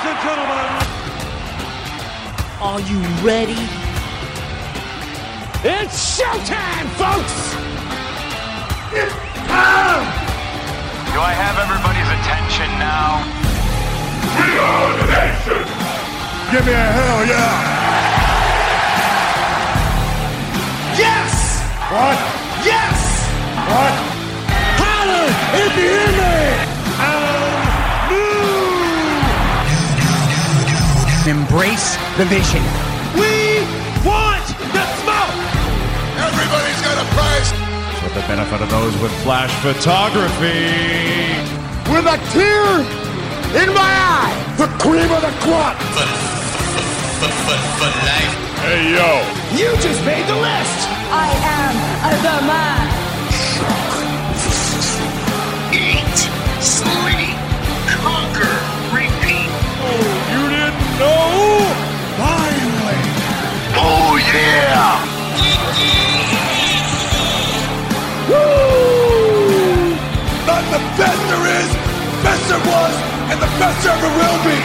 Ladies and gentlemen, Are you ready? it's showtime, folks! Do I have everybody's attention now? We are the nation! Give me a hell yeah! Yes! What? Yes! What? Holler if you hear Embrace the vision. We want the smoke! Everybody's got a price! For the benefit of those with flash photography. With a tear in my eye! The cream of the crop! But for life, hey yo! You just made the list! I am the man. Yeah! Woo! Not the best there is, best there was, and the best there ever will be!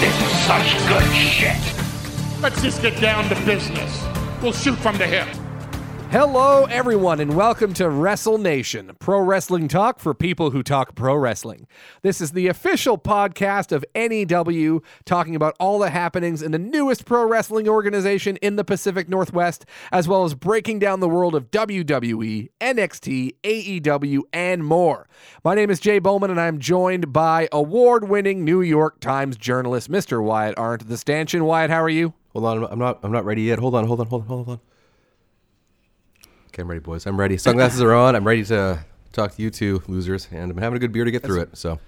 This is such good shit. Let's just get down to business. We'll shoot from the hip. Hello, everyone, and welcome to Wrestle Nation, pro wrestling talk for people who talk pro wrestling. This is the official podcast of NEW, talking about all the happenings in the newest pro wrestling organization in the Pacific Northwest, as well as breaking down the world of WWE, NXT, AEW, and more. My name is Jay Bowman, and I'm joined by award winning New York Times journalist, Mr. Wyatt Arndt, the stanchion. Wyatt, how are you? Hold on, I'm not. I'm not ready yet. Hold on, hold on, hold on, hold on. Okay, I'm ready, boys. I'm ready. Sunglasses are on. I'm ready to talk to you two losers, and I'm having a good beer to get through it. So,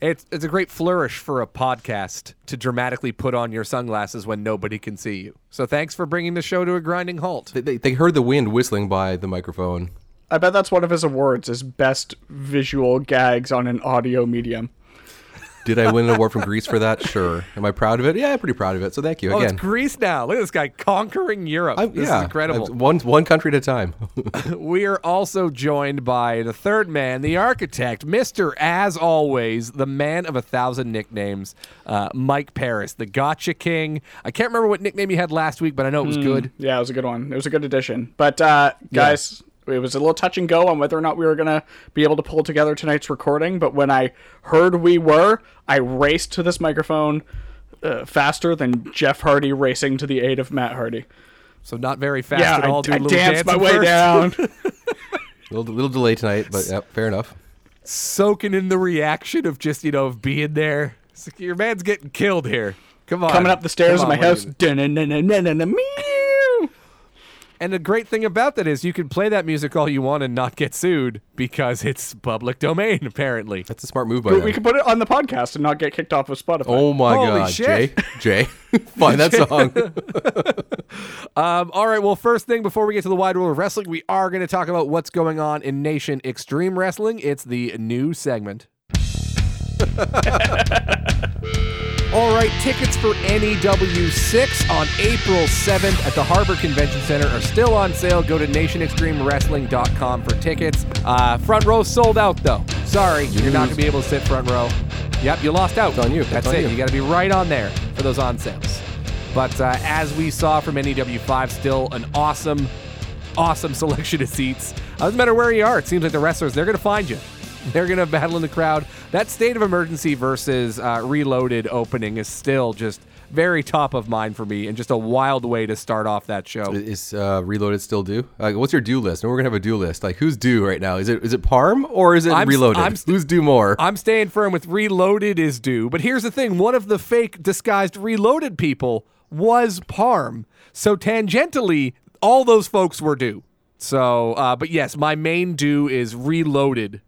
It's it's a great flourish for a podcast to dramatically put on your sunglasses when nobody can see you. So thanks for bringing the show to a grinding halt. they, they, they heard the wind whistling by the microphone. I bet that's one of his awards is best visual gags on an audio medium. Did I win an award from Greece for that? Sure. Am I proud of it? Yeah, I'm pretty proud of it. So thank you Oh, again. it's Greece now. Look at this guy conquering Europe. I- this yeah, is incredible. One one country at a time. we are also joined by the third man, the architect, Mister, as always, the man of a thousand nicknames, uh, Mike Paris, the Gotcha King. I can't remember what nickname you had last week, but I know it was good. Yeah, it was a good one. It was a good addition. But uh, guys, it was a little touch and go on whether or not we were gonna be able to pull together tonight's recording. But when I heard we were, I raced to this microphone uh, faster than Jeff Hardy racing to the aid of Matt Hardy. So not very fast yeah, at all. I, Do a I little danced my way first. down. little little delay tonight, but yeah, fair enough. soaking in the reaction of just you know of being there. Like, your man's getting killed here. Come on, Coming up the stairs Come of my what house. are you dun-dun-dun-dun-dun-dun, meow. And the great thing about that is you can play that music all you want and not get sued because it's public domain. Apparently, That's a smart move by We, we can put it on the podcast and not get kicked off of Spotify. Oh my Holy god, shit. Jay, Jay, find that song. Um, all right. Well, first thing before we get to the wide world of wrestling, we are going to talk about what's going on in Nation Extreme Wrestling. It's the new segment. All right, tickets for NEW 6 on April 7th at the Harbor Convention Center are still on sale. Go to nationextremewrestling.com for tickets. Uh, front row sold out, though. Sorry, you're not going to be able to sit front row. Yep, you lost out. It's on you. That's That's on it. you. You got to be right on there for those on sales. But uh, as we saw from NEW 5, still an awesome, awesome selection of seats. Doesn't matter where you are, it seems like the wrestlers, they're going to find you. They're going to battle in the crowd. That State of Emergency versus uh, Reloaded opening is still just very top of mind for me and just a wild way to start off that show. Is uh, Reloaded still due? Like, what's your due list? And we're gonna have a due list. Like, who's due right now? Is it is it Parm or is it I'm Reloaded? I'm st- who's due more? I'm staying firm with Reloaded is due. But here's the thing one of the fake disguised Reloaded people was Parm. So tangentially, all those folks were due. So, uh, but yes, my main due is Reloaded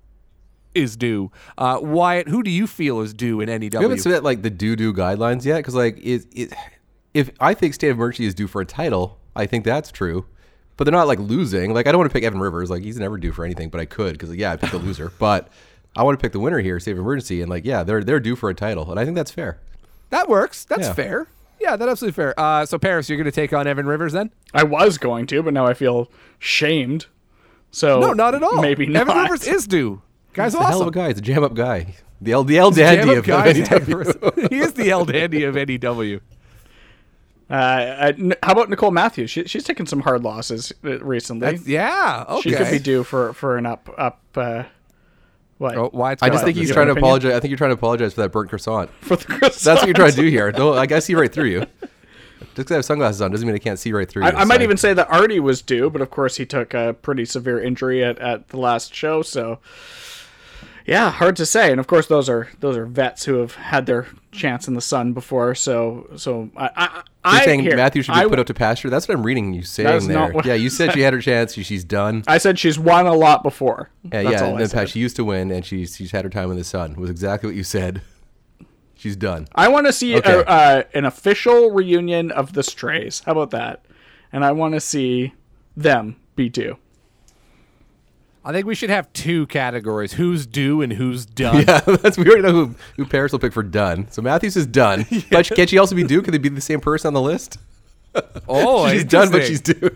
is due. Uh, Wyatt, who do you feel is due in E we haven't NEW? set like the do do guidelines yet because like it, it if I think State of Emergency is due for a title, I think that's true. But they're not like losing. Like I don't want to pick Evan Rivers. Like he's never due for anything, but I could because yeah, I picked the loser. But I want to pick the winner here, State of Emergency, and like yeah, they're they're due for a title, and I think that's fair. That works. That's Yeah. fair. Yeah, that's absolutely fair. Uh, so, Paris, you're going to take on Evan Rivers then? I was going to, but now I feel shamed. So No, not at all. Maybe not. Evan Rivers is due. Guy's He's a hell of a guy. He's a jam up guy. The El, the El Dandy of, of guys, NEW. he is the El Dandy of NEW. Uh, uh, n- how about Nicole Matthews? She, she's taken some hard losses uh, recently. That's, yeah, okay. She could be due for for an up up. Uh, what Oh, why it's I just think he's trying to opinion? apologize. I think you're trying to apologize for that burnt croissant. for the croissant? That's what you're trying to do here. No, like I see right through you. Just because I have sunglasses on doesn't mean I can't see right through you. I, I might even say that Artie was due, but of course he took a pretty severe injury at, at the last show. So, yeah, hard to say. And of course, those are those are vets who have had their chance in the sun before. So, so I, I, You're I saying here, Matthew should be I- put out to pasture. That's what I'm reading you saying there. yeah, you said she had her chance. She, she's done. I said she's won a lot before. Yeah, That's yeah. all And I then said. She used to win, and she's she's had her time in the sun. Was exactly what you said. She's done. I want to see Okay. a, uh, an official reunion of the Strays. How about that? And I want to see them be due. I think we should have two categories: who's due and who's done. Yeah, that's we already know who who Paris will pick for done. So Matthews is done. But can she also be due? Could they be the same person on the list? Oh, she's done, but she's due.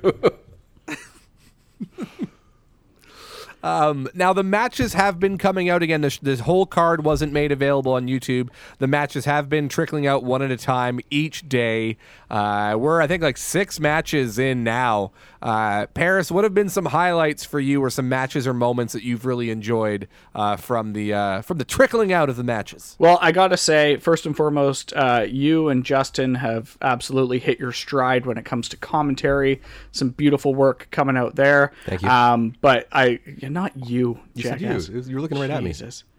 Now the matches have been coming out again. This, this whole card wasn't made available on YouTube. The matches have been trickling out one at a time each day. Uh, we're I think like six matches in now. Uh, Paris, what have been some highlights for you, or some matches or moments that you've really enjoyed uh, from the uh, from the trickling out of the matches? Well, I gotta say, first and foremost, uh, you and Justin have absolutely hit your stride when it comes to commentary. Some beautiful work coming out there. Thank you. Um, but I, not you, You said you. jackass. It was- You were looking right at me. Jesus.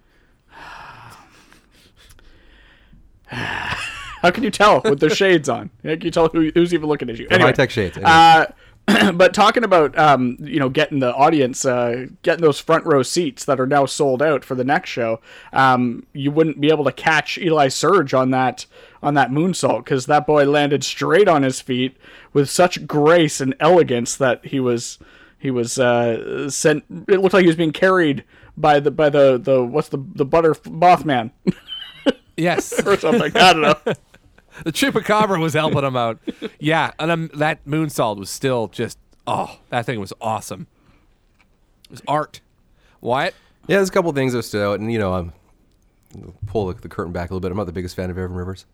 How can you tell with the shades on? How can you tell who, who's even looking at you? high tech shades, anyway. Uh, but talking about um, you know getting the audience, uh, getting those front row seats that are now sold out for the next show, um, you wouldn't be able to catch Eli Surge on that on that moonsault because that boy landed straight on his feet with such grace and elegance that he was he was uh, sent. It looked like he was being carried by the by the the what's the the butter Mothman Yes, or something. I don't know. the chupacabra was helping him out. Yeah, and um, that moonsault was still just oh, that thing was awesome. It was art. Wyatt. Yeah, there's a couple things that stood out, and you know, I'm pull the, the curtain back a little bit. I'm not the biggest fan of Evan Rivers.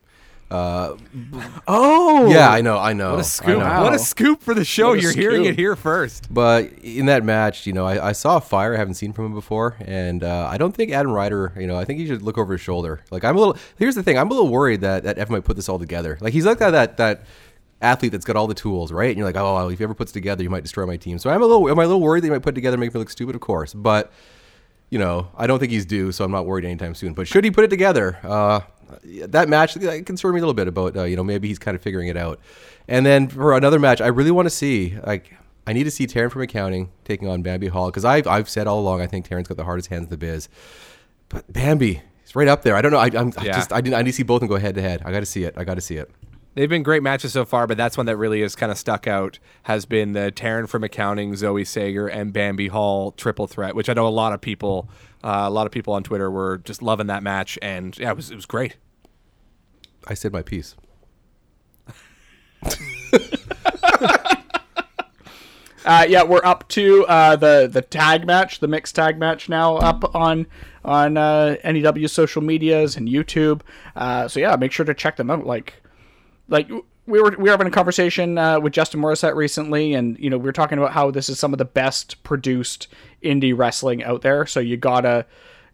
Oh, Yeah, I know, I know. What a I scoop! know. What a scoop for the show! You're hearing it here first. But in that match, you know, I, I saw a fire I haven't seen from him before, and uh, I don't think Adam Ryder, you know, I think he should look over his shoulder. Like I'm a little. Here's the thing, I'm a little worried that that Evan might put this all together. Like he's like that that that athlete that's got all the tools, right? And you're like, oh, if he ever puts it together, you might destroy my team. So I'm a little, am I a little worried that he might put it together, and make me look stupid? Of course, but you know, I don't think he's due, so I'm not worried anytime soon. But should he put it together? Uh, that match that concerned me a little bit about, uh, you know, maybe he's kind of figuring it out. And then for another match, I really want to see, like, I need to see Taryn from accounting taking on Bambi Hall because I've, I've said all along I think Taryn's got the hardest hands in the biz. But Bambi, he's right up there. I don't know. I, I'm I Yeah. just I, didn't, I need to see both of them go head to head. I got to see it. I got to see it. They've been great matches so far, but that's one that really has kind of stuck out. Has been the Taryn from accounting, Zoe Sager, and Bambi Hall triple threat, which I know a lot of people, uh, a lot of people on Twitter were just loving that match, and yeah, it was it was great. I said my piece. Uh, yeah, we're up to uh, the the tag match, the mixed tag match now up on on uh, NEW social medias and YouTube. Uh, so yeah, make sure to check them out. Like like we were we were having a conversation uh, with Justin Morissette recently, and you know we were talking about how this is some of the best produced indie wrestling out there. So you gotta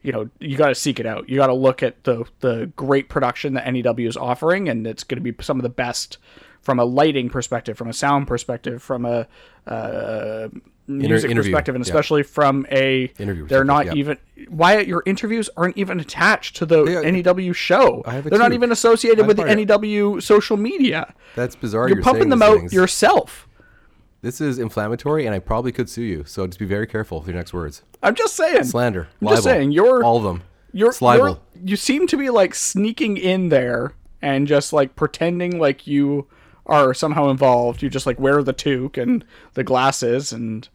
you know you gotta seek it out. You gotta look at the the great production that NEW is offering, and it's going to be some of the best from a lighting perspective, from a sound perspective, from a uh, music interview, perspective, and yeah. especially from a Interview they're not yeah. even Wyatt. Your interviews aren't even attached to the They- NEW show. I have They're not even associated I'm with the part of it. NEW social media. That's bizarre. You're, You're, pumping them out things. yourself. This is inflammatory, and I probably could sue you. So just be very careful with your next words. I'm just saying. Slander, I'm libel, just saying. You're all of them. You're, It's libel. you're you seem to be like sneaking in there and just like pretending like you are somehow involved. You just like wear the toque and the glasses and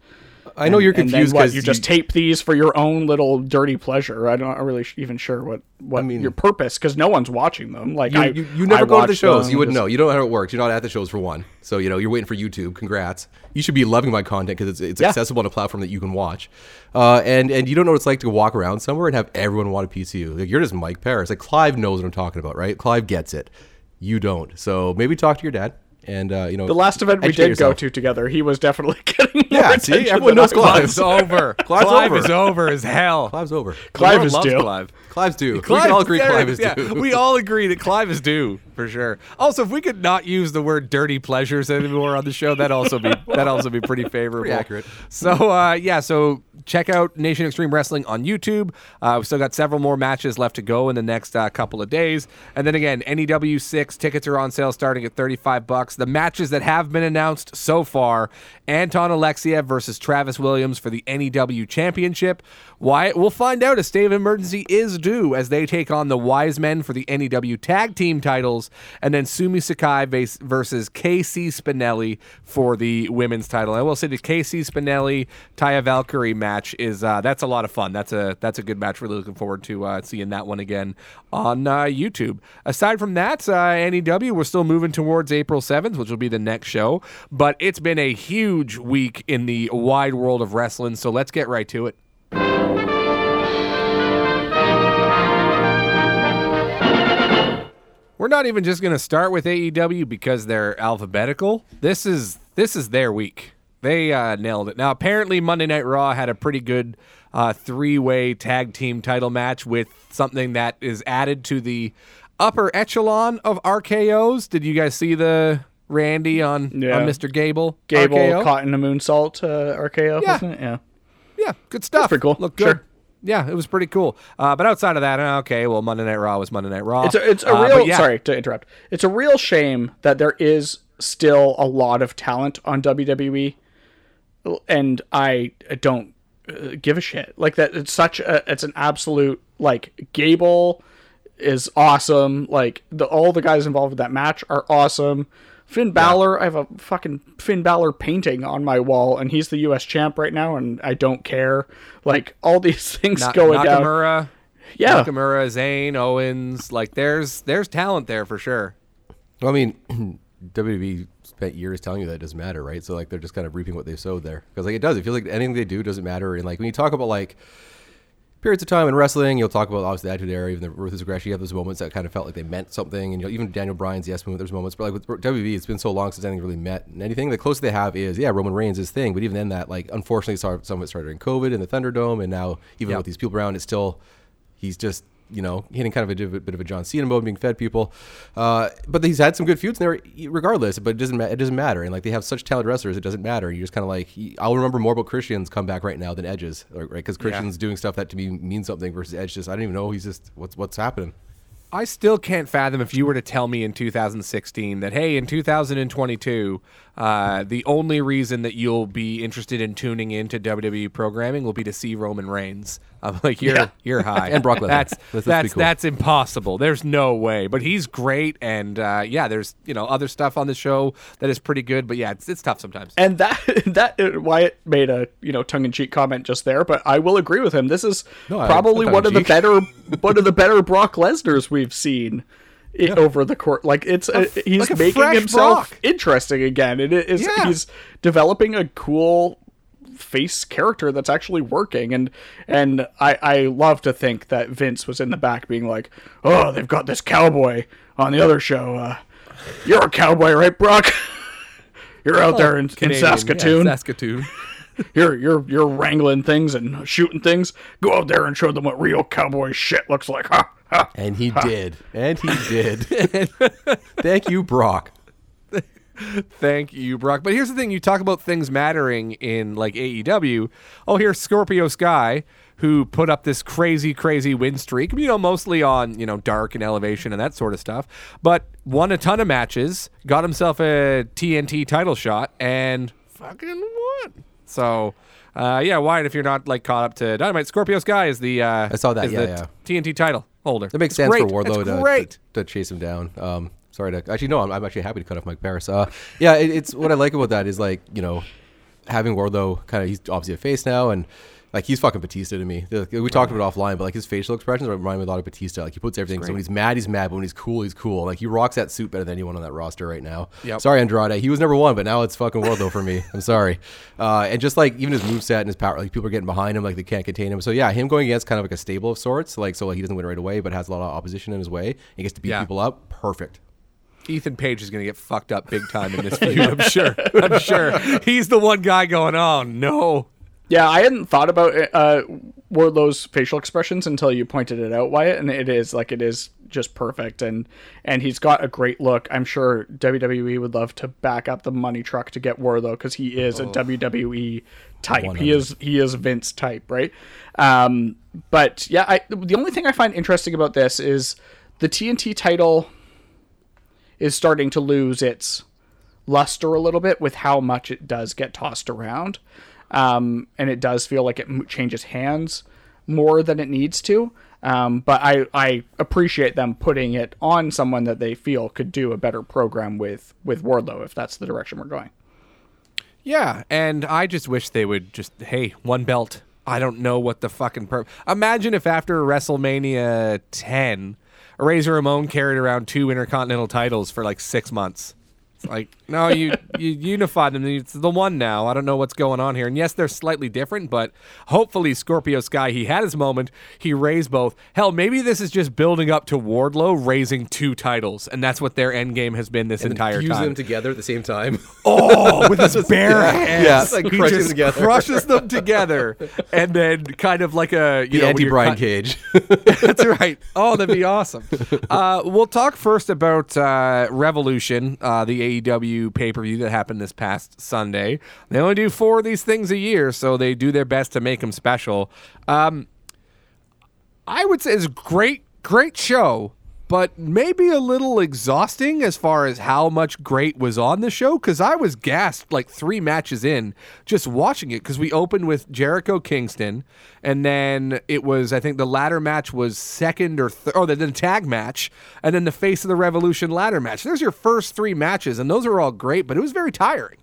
I know you're confused because you just tape these for your own little dirty pleasure. I'm not really sh- even sure what what mean- your purpose because no one's watching them. Like You, I, you, you never I go to the shows. You wouldn't just- know. You don't know how it works. You're not at the shows for one. So, you know, you're waiting for YouTube. Congrats. You should be loving my content because it's, it's Yeah. accessible on a platform that you can watch. Uh, and, and you don't know what it's like to walk around somewhere and have everyone want a piece of you. Like, you're just Mike Paris. Like, Clive knows what I'm talking about, right? Clive gets it. You don't. So maybe talk to your dad and, uh, you know, The last event we educate did go to together, he was definitely getting more Yeah, see? Everyone knows I Clive. was. Over. Clive's Clive over. is over as hell. Clive's over. Clive is loves due. Clive. Clive's due. we Clive- can all agree there Clive it is yeah, due. We all agree that Clive is due for sure. Also, if we could not use the word "dirty pleasures" anymore on the show, that also be that also be pretty favorable. Pretty accurate. So uh, yeah, so check out Nation Extreme Wrestling on YouTube. Uh, we've still got several more matches left to go in the next uh, couple of days, and then again, NEW six tickets are on sale starting at thirty five bucks. The matches that have been announced so far: Anton Alexiev versus Travis Williams for the NEW Championship. Why? We'll find out. A state of emergency is due as they take on the Wise Men for the NEW Tag Team titles, and then Sumi Sakai versus KC Spinelli for the women's title. I will say the KC Spinelli Taya Valkyrie match is uh, that's a lot of fun. That's a that's a good match. Really looking forward to uh, seeing that one again on uh, YouTube. Aside from that, uh, NEW we're still moving towards April seventh, which will be the next show. But it's been a huge week in the wide world of wrestling. So let's get right to it. We're not even just going to start with AEW because they're alphabetical. This is this is their week. They uh, nailed it. Now, apparently, Monday Night Raw had a pretty good uh, three-way tag team title match with something that is added to the upper echelon of RKO's. Did you guys see the Randy on, Yeah. on Mr. Gable? Gable RKO? caught in a moonsault uh, RKO, Yeah. wasn't it? Yeah. Yeah, good stuff. pretty cool. Look good. Sure. Yeah, it was pretty cool. Uh, but outside of that, uh, okay, well, Monday Night Raw was Monday Night Raw. It's a, it's a Uh, real but yeah. sorry to interrupt. It's a real shame that there is still a lot of talent on WWE, and I don't uh, give a shit. Like that, it's such a it's an absolute like Gable is awesome. Like the all the guys involved with that match are awesome. Finn Balor, I have a fucking Finn Balor painting on my wall, and he's the U.S. champ right now, and I don't care. Like all these things Na- going down. Nakamura, Yeah, Nakamura, Zayn, Owens, like there's there's talent there for sure. Well, I mean, WWE spent years telling you that it doesn't matter, right? So like they're just kind of reaping what they sowed there because like it does. It feels like anything they do doesn't matter. And like when you talk about like periods of time in wrestling, you'll talk about obviously the Attitude Era, even the Ruthless Aggression. You have those moments that kind of felt like they meant something, and you know, even Daniel Bryan's Yes movement. There's moments, but like with WWE, it's been so long since anything really meant anything. The closest they have is yeah, Roman Reigns' is his thing, but even then, that like unfortunately, some of it started in COVID and the Thunderdome, and now even Yeah. with these people around, it's still he's just you know hitting kind of a div- bit of a John Cena mode, being fed people. Uh, but he's had some good feuds in there, regardless. But it doesn't ma- it doesn't matter, and like they have such talented wrestlers, it doesn't matter. You just kind of like I'll remember more about Christian's comeback right now than Edge's, right? Because Christian's doing stuff that to me means something versus Edge. Just I don't even know. He's just what's what's happening. I still can't fathom if you were to tell me in 2016 that hey, in 2022, uh, the only reason that you'll be interested in tuning into WWE programming will be to see Roman Reigns. I'm like, you're Yeah. you're high, And Brock Lesnar. That's let's that's cool. that's impossible. There's no way. But he's great, and uh, yeah, there's you know other stuff on the show that is pretty good. But yeah, it's, it's tough sometimes. and that that uh, Wyatt made a you know tongue in cheek comment just there, but I will agree with him. This is No, probably one of the better one of the better Brock Lesnar's we've seen. i over the court, like it's uh, he's like a making himself Brock. interesting again. It is Yeah. he's developing a cool face character that's actually working and and I, I love to think that Vince was in the back being like, Oh, they've got this cowboy on the other show. Uh, you're a cowboy, right, Brock? You're out there in, in Canadian, yeah, Saskatoon. Saskatoon. you're you're you're wrangling things and shooting things. Go out there and show them what real cowboy shit looks like. Ha, ha. And he did, and he did. Thank you, Brock. Thank you, Brock. But here's the thing: you talk about things mattering in like AEW. Oh, here's Scorpio Sky, who put up this crazy, crazy win streak. You know, mostly on you know dark and elevation and that sort of stuff. But won a ton of matches, got himself a TNT title shot, and fucking won. So. Uh, yeah, Wyatt, if you're not like caught up to Dynamite, Scorpio Sky is the uh, I saw that, yeah, yeah. TNT title holder. That makes It's sense great. for Wardlow to, to, to chase him down. Um, sorry to actually no, I'm, I'm actually happy to cut off Mike Paris. Uh, yeah, it, it's what I like about that is like you know, having Wardlow kind of he's obviously a face now and like he's fucking Batista to me. Like, we talked about it offline, but like his facial expressions remind me a lot of Batista. Like he puts everything. So when he's mad, he's mad. But when he's cool, he's cool. Like he rocks that suit better than anyone on that roster right now. Yep. Sorry, Andrade. He was number one, but now it's fucking Wardlow for me. I'm sorry. Uh, and just like even his moveset and his power, like people are getting behind him, like they can't contain him. So yeah, him going against kind of like a stable of sorts, like so like he doesn't win right away, but has a lot of opposition in his way. He gets to beat Yeah. people up. Perfect. Ethan Page is going to get fucked up big time in this feud. I'm sure. I'm sure. He's the one guy going, oh no. Yeah, I hadn't thought about uh, Wardlow's facial expressions until you pointed it out, Wyatt, and it is like it is just perfect, and and he's got a great look. I'm sure WWE would love to back up the money truck to get Wardlow because he is a WWE type. He is he is Vince type, right? Um, but yeah, I the only thing I find interesting about this is the TNT title is starting to lose its luster a little bit with how much it does get tossed around. Um, and it does feel like it changes hands more than it needs to. Um, but I, I appreciate them putting it on someone that they feel could do a better program with, with Wardlow if that's the direction we're going. Yeah, and I just wish they would just hey, one belt. I don't know what the fucking per. Imagine if after WrestleMania 10, Razor Ramon carried around two intercontinental titles for like six months. It's like no, you you unified them. It's the one now. I don't know what's going on here. And yes, they're slightly different, but hopefully Scorpio Sky he had his moment. He raised both. Hell, maybe this is just building up to Wardlow raising two titles, and that's what their end game has been this entire Fuse time. them together at the same time. Oh, with his bare hands. Yeah, like he just together. crushes them together, and then kind of like a you the know anti Brian cut- Cage. That's right. Oh, that'd be awesome. Uh, we'll talk first about uh, Revolution, uh, the AEW pay per view that happened this past Sunday. They only do four of these things a year, so they do their best to make them special. Um, I would say it's a great, great show, but maybe a little exhausting as far as how much great was on the show. Because I was gassed like three matches in just watching it. Because we opened with Jericho Kingston, and then it was I think the ladder match was second or th- oh, then the tag match, and then the Face of the Revolution ladder match. There's your first three matches, and those are all great, but it was very tiring.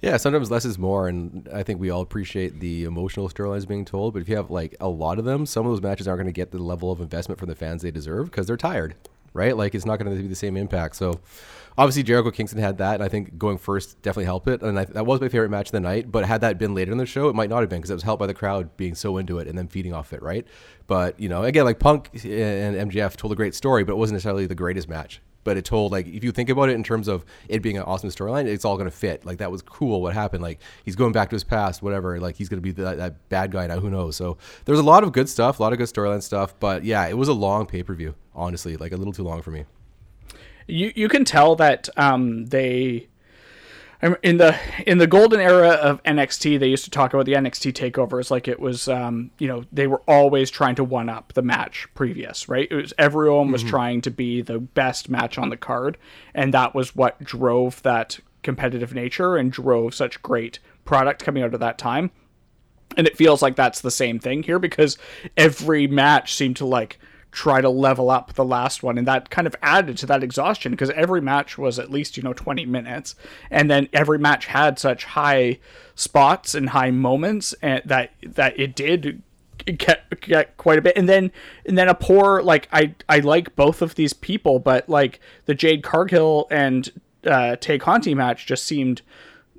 Yeah, sometimes less is more, and I think we all appreciate the emotional storylines being told. But if you have like a lot of them, some of those matches aren't going to get the level of investment from the fans they deserve because they're tired, right? Like it's not going to be the same impact. So obviously Jericho Kingston had that, and I think going first definitely helped it. And I, that was my favorite match of the night. But had that been later in the show, it might not have been because it was helped by the crowd being so into it and then feeding off it, right? But you know, again, like Punk and MJF told a great story, but it wasn't necessarily the greatest match but it told like if you think about it in terms of it being an awesome storyline, it's all gonna fit. Like that was cool. What happened? Like he's going back to his past, whatever. Like he's gonna be that, that bad guy now. Who knows? So there's a lot of good stuff, a lot of good storyline stuff. But yeah, it was a long pay per view. Honestly, like a little too long for me. You you can tell that um, they in the in the golden era of NXT, they used to talk about the NXT takeovers like it was, um, you know, they were always trying to one up the match previous, right? It was everyone was trying to be the best match on the card, and that was what drove that competitive nature and drove such great product coming out of that time. And it feels like that's the same thing here because every match seemed to like try to level up the last one and that kind of added to that exhaustion because every match was at least you know 20 minutes and then every match had such high spots and high moments and that that it did get, get quite a bit. And then and then a poor like I I like both of these people but like the Jade Cargill and uh Tay Conti match just seemed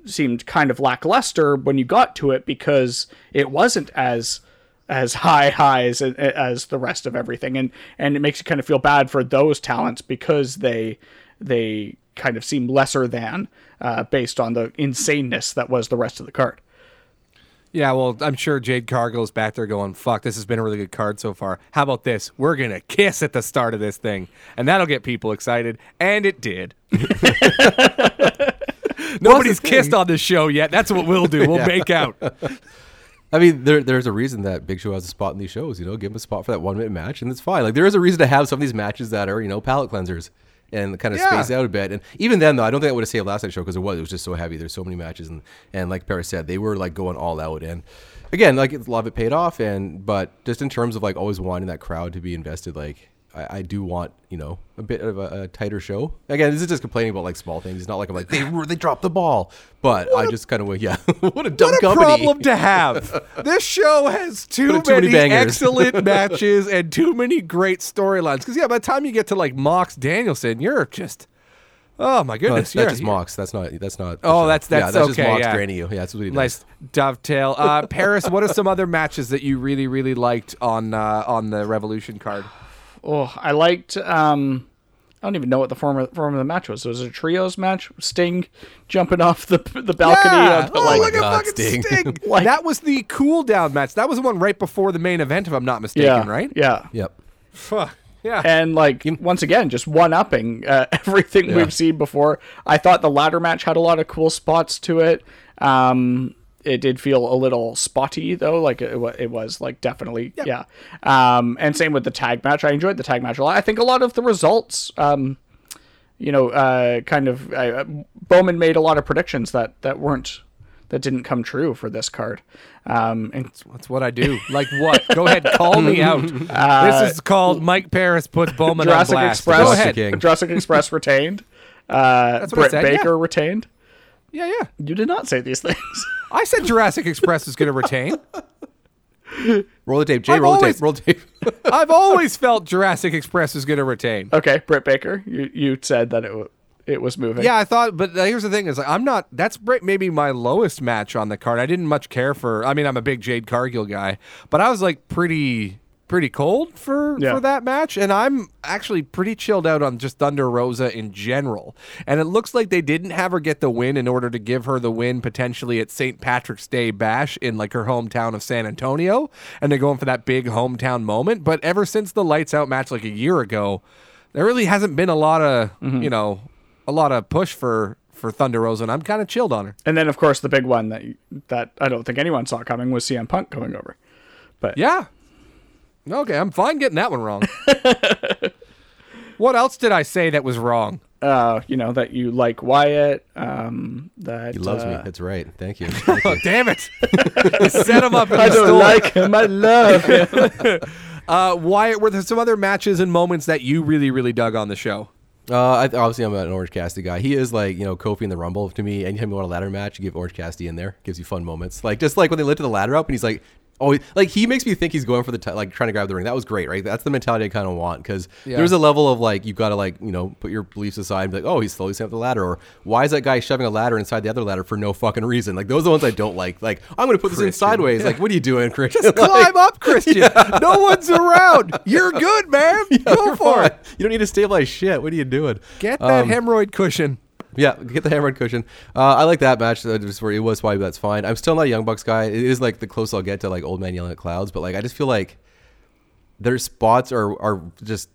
seemed kind of lackluster when you got to it because it wasn't as as high highs as, as the rest of everything and and it makes you kind of feel bad for those talents because they they kind of seem lesser than uh, based on the insaneness that was the rest of the card Yeah, well, I'm sure Jade Cargill's back there going, fuck, this has been a really good card so far. How about this? We're going to kiss at the start of this thing. And that'll get people excited. And it did. Nobody's kissed on this show yet. That's what we'll do. We'll make out. I mean, there, there's a reason that Big Show has a spot in these shows. You know, give him a spot for that one minute match, and it's fine. Like there is a reason to have some of these matches that are you know palate cleansers and kind of Yeah. space out a bit. And even then, though, I don't think I would have saved last night's show because it was it was just so heavy. There's so many matches, and and like Paris said, they were like going all out. And again, like a lot of it paid off. And but just in terms of like always wanting that crowd to be invested, like. I, I do want you know a bit of a, a tighter show. Again, this is just complaining about like small things. It's not like I'm like they they dropped the ball, but I just kind of yeah, what a dumb What a company. problem to have. this show has too, up too many many, bangers. excellent matches and too many great storylines. Because yeah, by the time you get to like Mox Danielson, you're just oh my No, goodness, that's, you're- that's just Mox. That's not. That's not. Oh, show. that's- yeah, that's that's just okay, Mox yeah. draining you. Yeah, that's what he does. Nice dovetail. Uh, Paris, what are some other matches that you really, really liked on uh, on the Revolution card? Oh, I liked. Um, I don't even know what the form of, form of the match was. It was it a trios match? Sting jumping off the the balcony. Yeah. onto, Oh, like, look at God, fucking Sting. Sting. Like- that was the cool down match. That was the one right before the main event, if I'm not mistaken, yeah, right? Yeah. Yep. Fuck. Yeah. And like once again, just one upping uh, everything we've seen before. I thought the ladder match had a lot of cool spots to it. Um, it did feel a little spotty though, like it, it was like definitely yeah. Um, and same with the tag match. I enjoyed the tag match a lot. I think a lot of the results. Um, you know, uh, kind of uh, Bowman made a lot of predictions that that weren't that didn't come true for this card. Um, and That's what I do. Like what? Go ahead, call me out. this is called Mike Paris puts Bowman Jurassic on blast. Express, Go ahead. King. Jurassic Express retained. Uh, That's what I Britt said, Baker yeah. retained. Yeah, yeah. You did not say these things. I said Jurassic Express is going to retain. Roll the tape, Jay. I've roll always- the tape. Roll the tape. I've always felt Jurassic Express is going to retain. okay, Britt Baker, you you said that it w- it was moving. Yeah, I thought, but uh, here's the thing: is like, I'm not. That's maybe my lowest match on the card. I didn't much care for. I mean, I'm a big Jade Cargill guy, but I was like pretty pretty cold for Yeah. for that match, and I'm actually pretty chilled out on just Thunder Rosa in general. And it looks like they didn't have her get the win in order to give her the win potentially at St. Patrick's Day Bash in like her hometown of San Antonio, and they're going for that big hometown moment. But ever since the lights out match like a year ago, there really hasn't been a lot of mm-hmm. you know a lot of push for for Thunder Rosa, and I'm kind of chilled on her. And then of course the big one that that I don't think anyone saw coming was CM Punk coming over. But Yeah. Okay, I'm fine getting that one wrong. what else did I say that was wrong? uh, you know that you like Wyatt. Um, that He loves me. uh, That's right. Thank you. Thank Oh, damn it! You set him up. In I the don't store. like him. I love him. Uh, Wyatt, were there some other matches and moments that you really, really dug on the show? Uh, I, obviously, I'm an Orange Cassidy guy. He is like, you know, Kofi in the Rumble to me. Anytime you want a ladder match, you give Orange Cassidy in there. Gives you fun moments. Like, just like when they lifted the ladder up and he's like, oh, like he makes me think he's going for the, t- like, trying to grab the ring. That was great, right? That's the mentality I kind of want because Yeah. there's a level of like, you've got to, like, you know, put your beliefs aside and be like, oh, he's slowly up the ladder. Or why is that guy shoving a ladder inside the other ladder for no fucking reason? Like, those are the ones I don't like. Like, I'm going to put this in Christian. sideways. Like, what are you doing, Christian? Just Like, climb up, Christian. No one's around. You're good, man. Go for fine. it. You don't need to stabilize shit. What are you doing? Get that Um, hemorrhoid cushion. Yeah, get the hammered cushion. Uh, I like that match. Uh, just where it was why that's fine. I'm still not a Young Bucks guy. It is like the closest I'll get to like old man yelling at clouds. But like I just feel like their spots are are just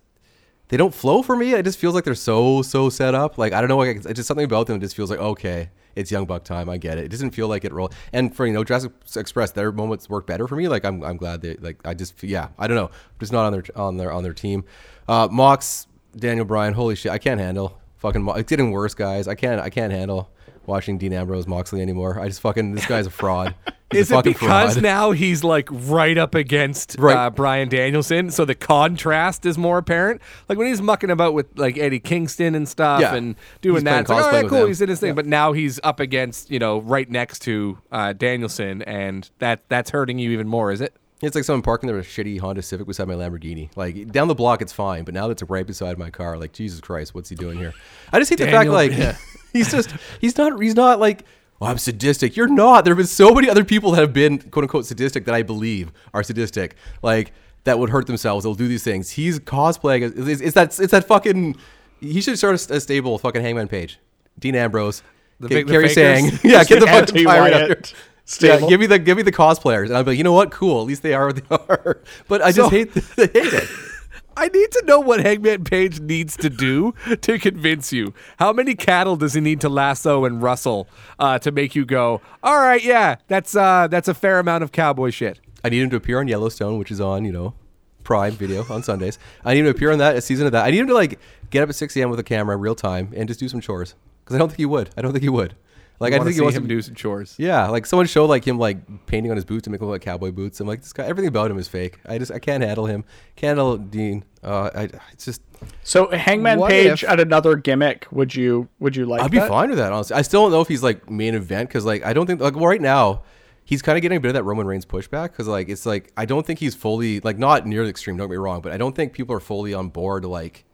they don't flow for me. It just feels like they're so so set up. Like I don't know. Like, it's just something about them. It Just feels like okay, it's Young Buck time. I get it. It doesn't feel like it roll. And for you know Jurassic Express, their moments work better for me. Like I'm I'm glad they like I just yeah I don't know. Just not on their on their on their team. Uh, Mox Daniel Bryan. Holy shit, I can't handle fucking. It's getting worse, guys. I can't I can't handle watching Dean Ambrose Moxley anymore. I just fucking this guy's a fraud. He's Is a it because fraud. now he's like right up against Right. uh, Bryan Danielson, so the contrast is more apparent? Like when he's mucking about with like Eddie Kingston and stuff Yeah. and doing He's that, it's like, oh, yeah, cool, them. he's in his thing. But now he's up against you know right next to uh, Danielson, and that that's hurting you even more, is it? It's like someone parking their shitty Honda Civic beside my Lamborghini. Like down the block, it's fine, but now that's right beside my car. Like Jesus Christ, what's he doing here? I just hate the fact like yeah. he's just he's not he's not like oh, I'm sadistic. You're not. There have been so many other people that have been quote unquote sadistic that I believe are sadistic. Like that would hurt themselves. They'll do these things. He's cosplaying. It's, it's that it's that fucking. He should start a, a stable fucking Hangman Page, Dean Ambrose, The K- big- Carrie Sang. Yeah, get the fucking pirate out Yeah, give me the give me the cosplayers, and I'll be like, you know what, cool. At least they are what they are. But I just So- hate, the, I hate it. I need to know what Hangman Page needs to do to convince you. How many cattle does he need to lasso and rustle uh, to make you go, all right, yeah, that's uh, that's a fair amount of cowboy shit. I need him to appear on Yellowstone, which is on you know Prime Video on Sundays. I need him to appear on that a season of that. I need him to like get up at 6 a.m. with a camera, real time, and just do some chores. Because I don't think he would. I don't think he would. Like I I think he wants him to do some chores. Yeah, like someone showed like him like painting on his boots to make them look like cowboy boots. I'm like, this guy, everything about him is fake. I just I can't handle him. Can't handle Dean. Uh, I it's just So Hangman What Page if- at another gimmick. Would you would you like? I'd be that? fine with that. Honestly, I still don't know if he's like main event because like I don't think like well, right now he's kind of getting a bit of that Roman Reigns pushback because like it's like I don't think he's fully like not near the extreme. Don't get me wrong, but I don't think people are fully on board. Like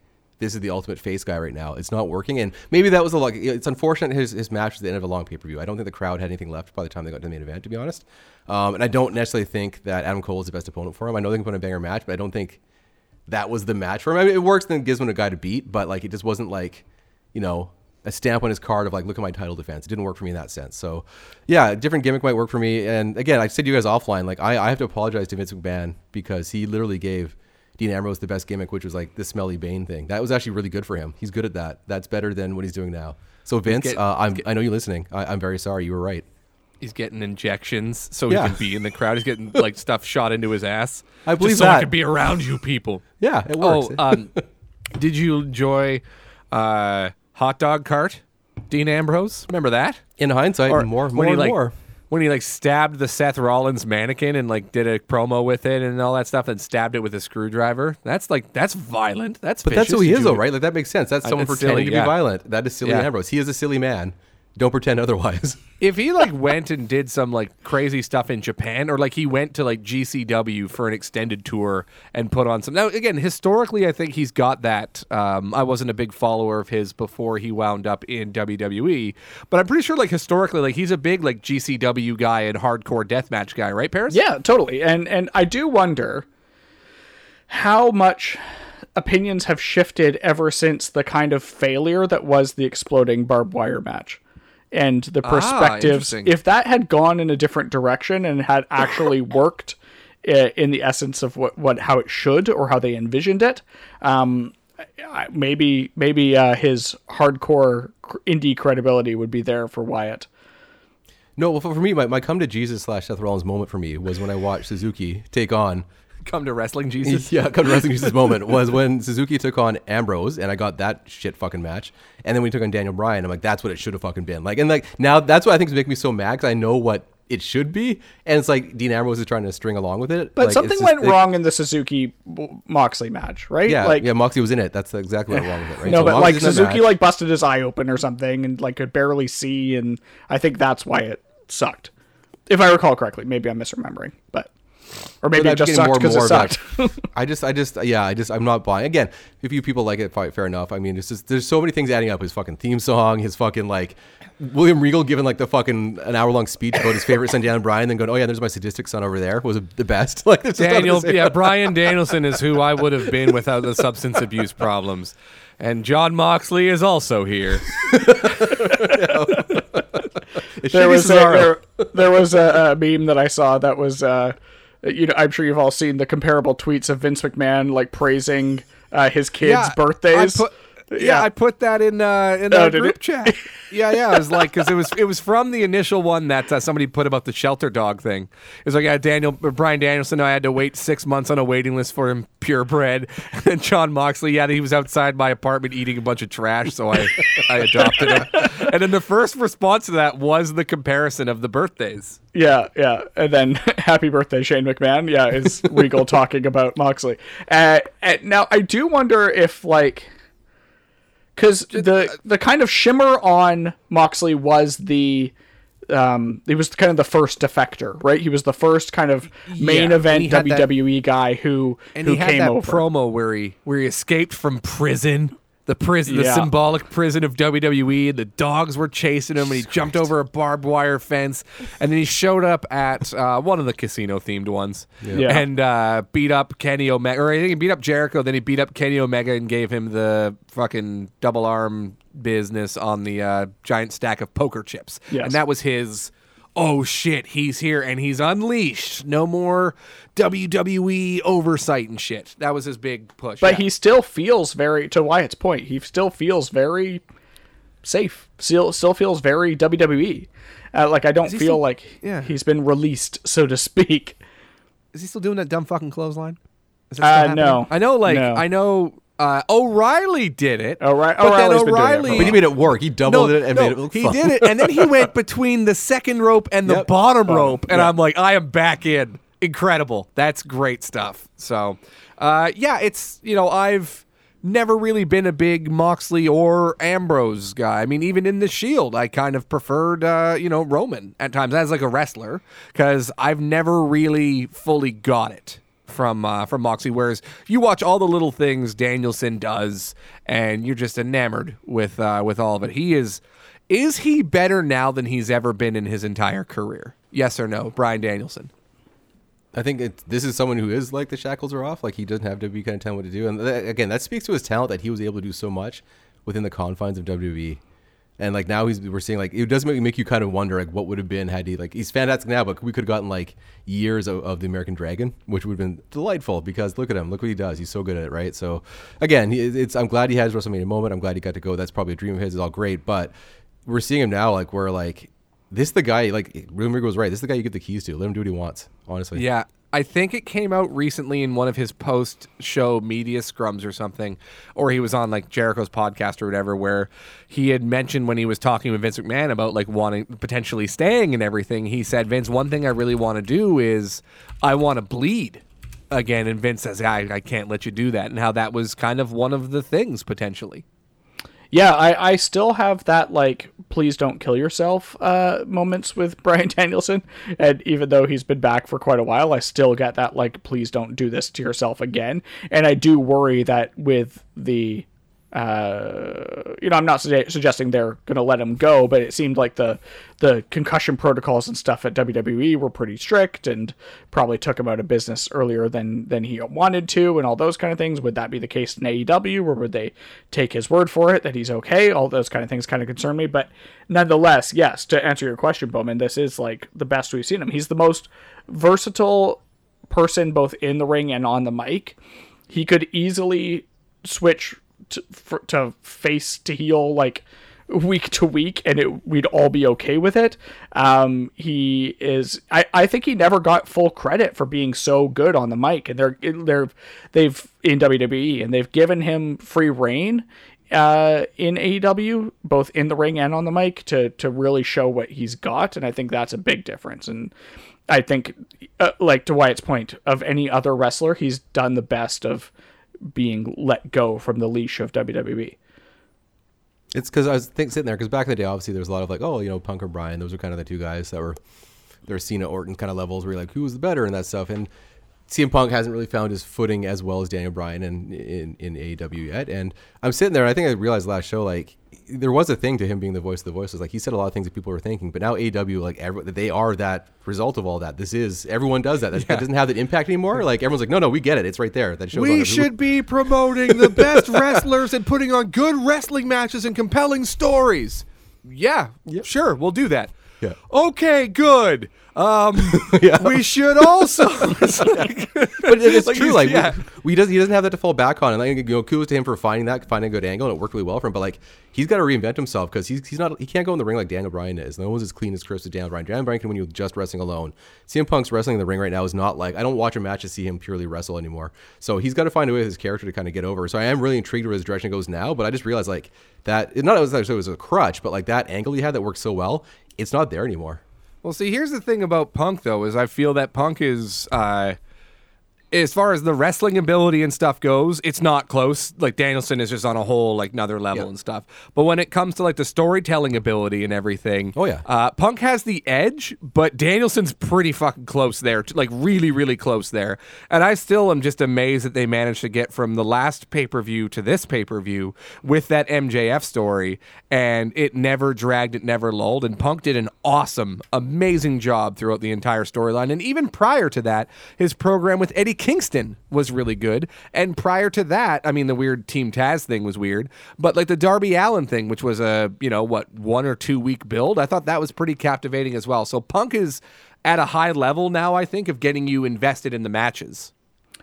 this is the ultimate face guy right now. It's not working, and maybe that was a like. It's unfortunate his his match was the end of a long pay per view. I don't think the crowd had anything left by the time they got to the main event, to be honest. Um, and I don't necessarily think that Adam Cole is the best opponent for him. I know they can put in a banger match, but I don't think that was the match for him. I mean, it works, then gives him a guy to beat, but like it just wasn't like, you know, a stamp on his card of like, look at my title defense. It didn't work for me in that sense. So, yeah, a different gimmick might work for me. And again, I said to you guys offline, like I, I have to apologize to Vince McMahon because he literally gave Dean Ambrose the best gimmick, which was like the smelly Bane thing. That was actually really good for him. He's good at that. That's better than what he's doing now. So Vince, get- uh, I'm, I know you're listening. I, I'm very sorry. You were right. He's getting injections so Yeah. he can be in the crowd. He's getting like stuff shot into his ass. I believe just so I that. can be around you people. Yeah, it works. Oh, um, did you enjoy uh, hot dog cart? Dean Ambrose, remember that? in hindsight, more, more he like more. When he like stabbed the Seth Rollins mannequin and like did a promo with it and all that stuff, and stabbed it with a screwdriver. That's like that's violent. That's But that's who he Did is, you- though, right? Like that makes sense. That's someone it's pretending silly, to yeah. be violent. That is silly Yeah. Ambrose. He is a silly man. Don't pretend otherwise. If he like went and did some like crazy stuff in Japan, or like he went to like GCW for an extended tour and put on some. Now again, historically, I think he's got that. Um, I wasn't a big follower of his before he wound up in WWE, but I'm pretty sure like historically, like he's a big like GCW guy and hardcore deathmatch guy, right, Paris? Yeah, totally. And and I do wonder how much opinions have shifted ever since the kind of failure that was the exploding barbed wire match. And the perspectives, interesting. if that had gone in a different direction and had actually worked uh, in the essence of what, what how it should or how they envisioned it, um, maybe maybe uh, his hardcore indie credibility would be there for Wyatt. no, well, for for me, my, my come to Jesus slash Seth Rollins moment for me was when I watched Suzuki take on. Come to wrestling, Jesus. Yeah, come to wrestling Jesus moment was when Suzuki took on Ambrose, and I got that shit fucking match. And then we took on Daniel Bryan. I'm like, that's what it should have fucking been. Like, and like now that's what I think is making me so mad because I know what it should be, and it's like Dean Ambrose is trying to string along with it. But Like, something just- went like- wrong in the Suzuki Moxley match, right? Yeah, like yeah, Moxley was in it. That's exactly what went wrong with it, right? no, So but like Moxley's in the Suzuki like busted his eye open or something and like could barely see, and I think that's why it sucked. If I recall correctly, maybe I'm misremembering, but or maybe But it just I'm sucked because it more more of sucked. I just, I just, yeah, I just, I'm not buying. Again, if you people like it, fi- fair enough. I mean, it's just there's so many things adding up. His fucking theme song, his fucking like William Regal giving like the fucking an hour long speech about his favorite son, Dan Bryan, then going, oh yeah, there's my sadistic son over there was the best. Like there's just nothing Daniel, say yeah. Bryan Danielson is who I would have been without the substance abuse problems. And Jon Moxley is also here. There was a, there, there was a, a meme that I saw that was uh, you know I'm sure you've all seen the comparable tweets of Vince McMahon like praising uh, his kids' birthdays. I put, yeah, Yeah. I put that in uh, in Oh, the did group it? chat. Yeah, yeah. I was like, because it was it was from the initial one that uh, somebody put about the shelter dog thing. It was like, yeah, Daniel or Bryan Danielson. I had to wait six months on a waiting list for him purebred. And Jon Moxley, yeah, he was outside my apartment eating a bunch of trash, so I I adopted him. And then the first response to that was the comparison of the birthdays. Yeah, yeah. And then happy birthday, Shane McMahon. Yeah, is Regal talking about Moxley. Uh, and now I do wonder if like because the the kind of shimmer on Moxley was the um he was kind of the first defector, right? He was the first kind of main Yeah, event had that- WWE guy who And who he had came that over. promo where he where he escaped from prison, the prison, the symbolic prison of WWE. And the dogs were chasing him, and he jumped over a barbed wire fence, and then he showed up at uh, one of the casino themed ones, Yeah. and uh, beat up Kenny Omega, or I think he beat up Jericho. Then he beat up Kenny Omega and gave him the fucking double arm business on the uh, giant stack of poker chips, Yes. and that was his oh shit, he's here and he's unleashed. No more WWE oversight and shit. That was his big push. but yeah. he still feels very to Wyatt's point. He still feels very safe. Still, still feels very WWE. Uh, like I don't feel still- like yeah. he's been released, so to speak. is he still doing that dumb fucking clothesline? Is that Uh, still happening? no. I know, like No. I know. Uh, O'Reilly did it. O'Ri- but then O'Reilly's been doing it for a O'Reilly, while. But he made it work. He doubled no, it and no, made it look he fun. did it, and then he went between the second rope and the Yep. bottom rope, and yeah. I'm like, I am back in. Incredible. That's great stuff. So, uh, yeah, it's you know I've never really been a big Moxley or Ambrose guy. I mean, even in the Shield, I kind of preferred uh, you know Roman at times as like a wrestler because I've never really fully got it from uh, from Moxley. Whereas you watch all the little things Danielson does, and you're just enamored with uh, with all of it. He is is he better now than he's ever been in his entire career? Yes or no, Bryan Danielson? I think it, this is someone who is like the shackles are off. Like he doesn't have to be kind of telling what to do. And again, that speaks to his talent that he was able to do so much within the confines of WWE. And like now he's we're seeing like it does make, make you kind of wonder like what would have been had he like he's fantastic now, but we could have gotten like years of, of the American Dragon, which would have been delightful because look at him, look what he does. He's so good at it, right? So again, it's I'm glad he has WrestleMania moment. I'm glad he got to go. That's probably a dream of his. It's all great, but we're seeing him now like where like this is the guy like Rumor was right. This is the guy you get the keys to. Let him do what he wants. Honestly, Yeah. I think it came out recently in one of his post show media scrums or something, or he was on like Jericho's podcast or whatever, where he had mentioned when he was talking with Vince McMahon about like wanting potentially staying and everything. He said, Vince, one thing I really want to do is I want to bleed again. And Vince says, I, I can't let you do that. And how that was kind of one of the things potentially. Yeah, I, I still have that like please don't kill yourself uh, moments with Bryan Danielson, and even though he's been back for quite a while, I still get that like please don't do this to yourself again. And I do worry that with the uh, you know, I'm not su- suggesting they're going to let him go, but it seemed like the the concussion protocols and stuff at WWE were pretty strict, and probably took him out of business earlier than than he wanted to, and all those kind of things. Would that be the case in AEW, or would they take his word for it that he's okay? All those kind of things kind of concern me, but nonetheless, yes. To answer your question, Bowman, this is like the best we've seen him. He's the most versatile person, both in the ring and on the mic. He could easily switch to, to face to heel like week to week and it we'd all be okay with it um he is i i think he never got full credit for being so good on the mic and they're they're they've in wwe and they've given him free reign uh, in AEW, both in the ring and on the mic, to to really show what he's got, and I think that's a big difference. And I think, uh, like to Wyatt's point, of any other wrestler, he's done the best of being let go from the leash of. WWE. It's because I was think, sitting there because back in the day, obviously, there was a lot of like, oh, you know, Punk or Bryan. Those were kind of the two guys that were there. Cena Orton kind of levels where you're like, who was the better and that stuff. And CM Punk hasn't really found his footing as well as Daniel Bryan in in, in AEW yet. And I'm sitting there, and I think I realized last show like there was a thing to him being the voice of the voices. Like he said a lot of things that people were thinking, but now AEW like every, they are that result of all that. This is everyone does that. That that doesn't have that impact anymore. Like everyone's like, no, no, we get it. It's right there. That shows. We should be promoting the best wrestlers and putting on good wrestling matches and compelling stories. Yeah, sure, we'll do that. Yeah. Okay, good. Um, we should also. Like- but it's Like, true. Like yeah. we, we does he doesn't have that to fall back on, and like, you know, kudos to him for finding that, finding a good angle, and it worked really well for him. But like he's got to reinvent himself because he's he's not he can't go in the ring like Daniel Bryan is. No one's as clean as Chris as Daniel Bryan. Daniel Bryan can win you just wrestling alone. CM Punk's wrestling in the ring right now is not like I don't watch a match to see him purely wrestle anymore. So he's got to find a way with his character to kind of get over. So I am really intrigued where his direction goes now. But I just realized like that it not as I said it was a crutch, but like that angle he had that worked so well, it's not there anymore. Well, see, here's the thing about Punk, though, is I feel that Punk is, uh, as far as the wrestling ability and stuff goes, it's not close. Like Danielson is just on a whole like another level and stuff. But when it comes to like the storytelling ability and everything, Oh, yeah. uh, Punk has the edge, but Danielson's pretty fucking close there, like really, really close there. And I still am just amazed that they managed to get from the last pay per view to this pay per view with that MJF story, and it never dragged, it never lulled. And Punk did an awesome, amazing job throughout the entire storyline. And even prior to that, his program with Eddie Kingston was really good. And prior to that, I mean, the weird Team Taz thing was weird, but like the Darby Allin thing, which was a you know what one or two week build, I thought that was pretty captivating as well. So Punk is at a high level now, I think, of getting you invested in the matches.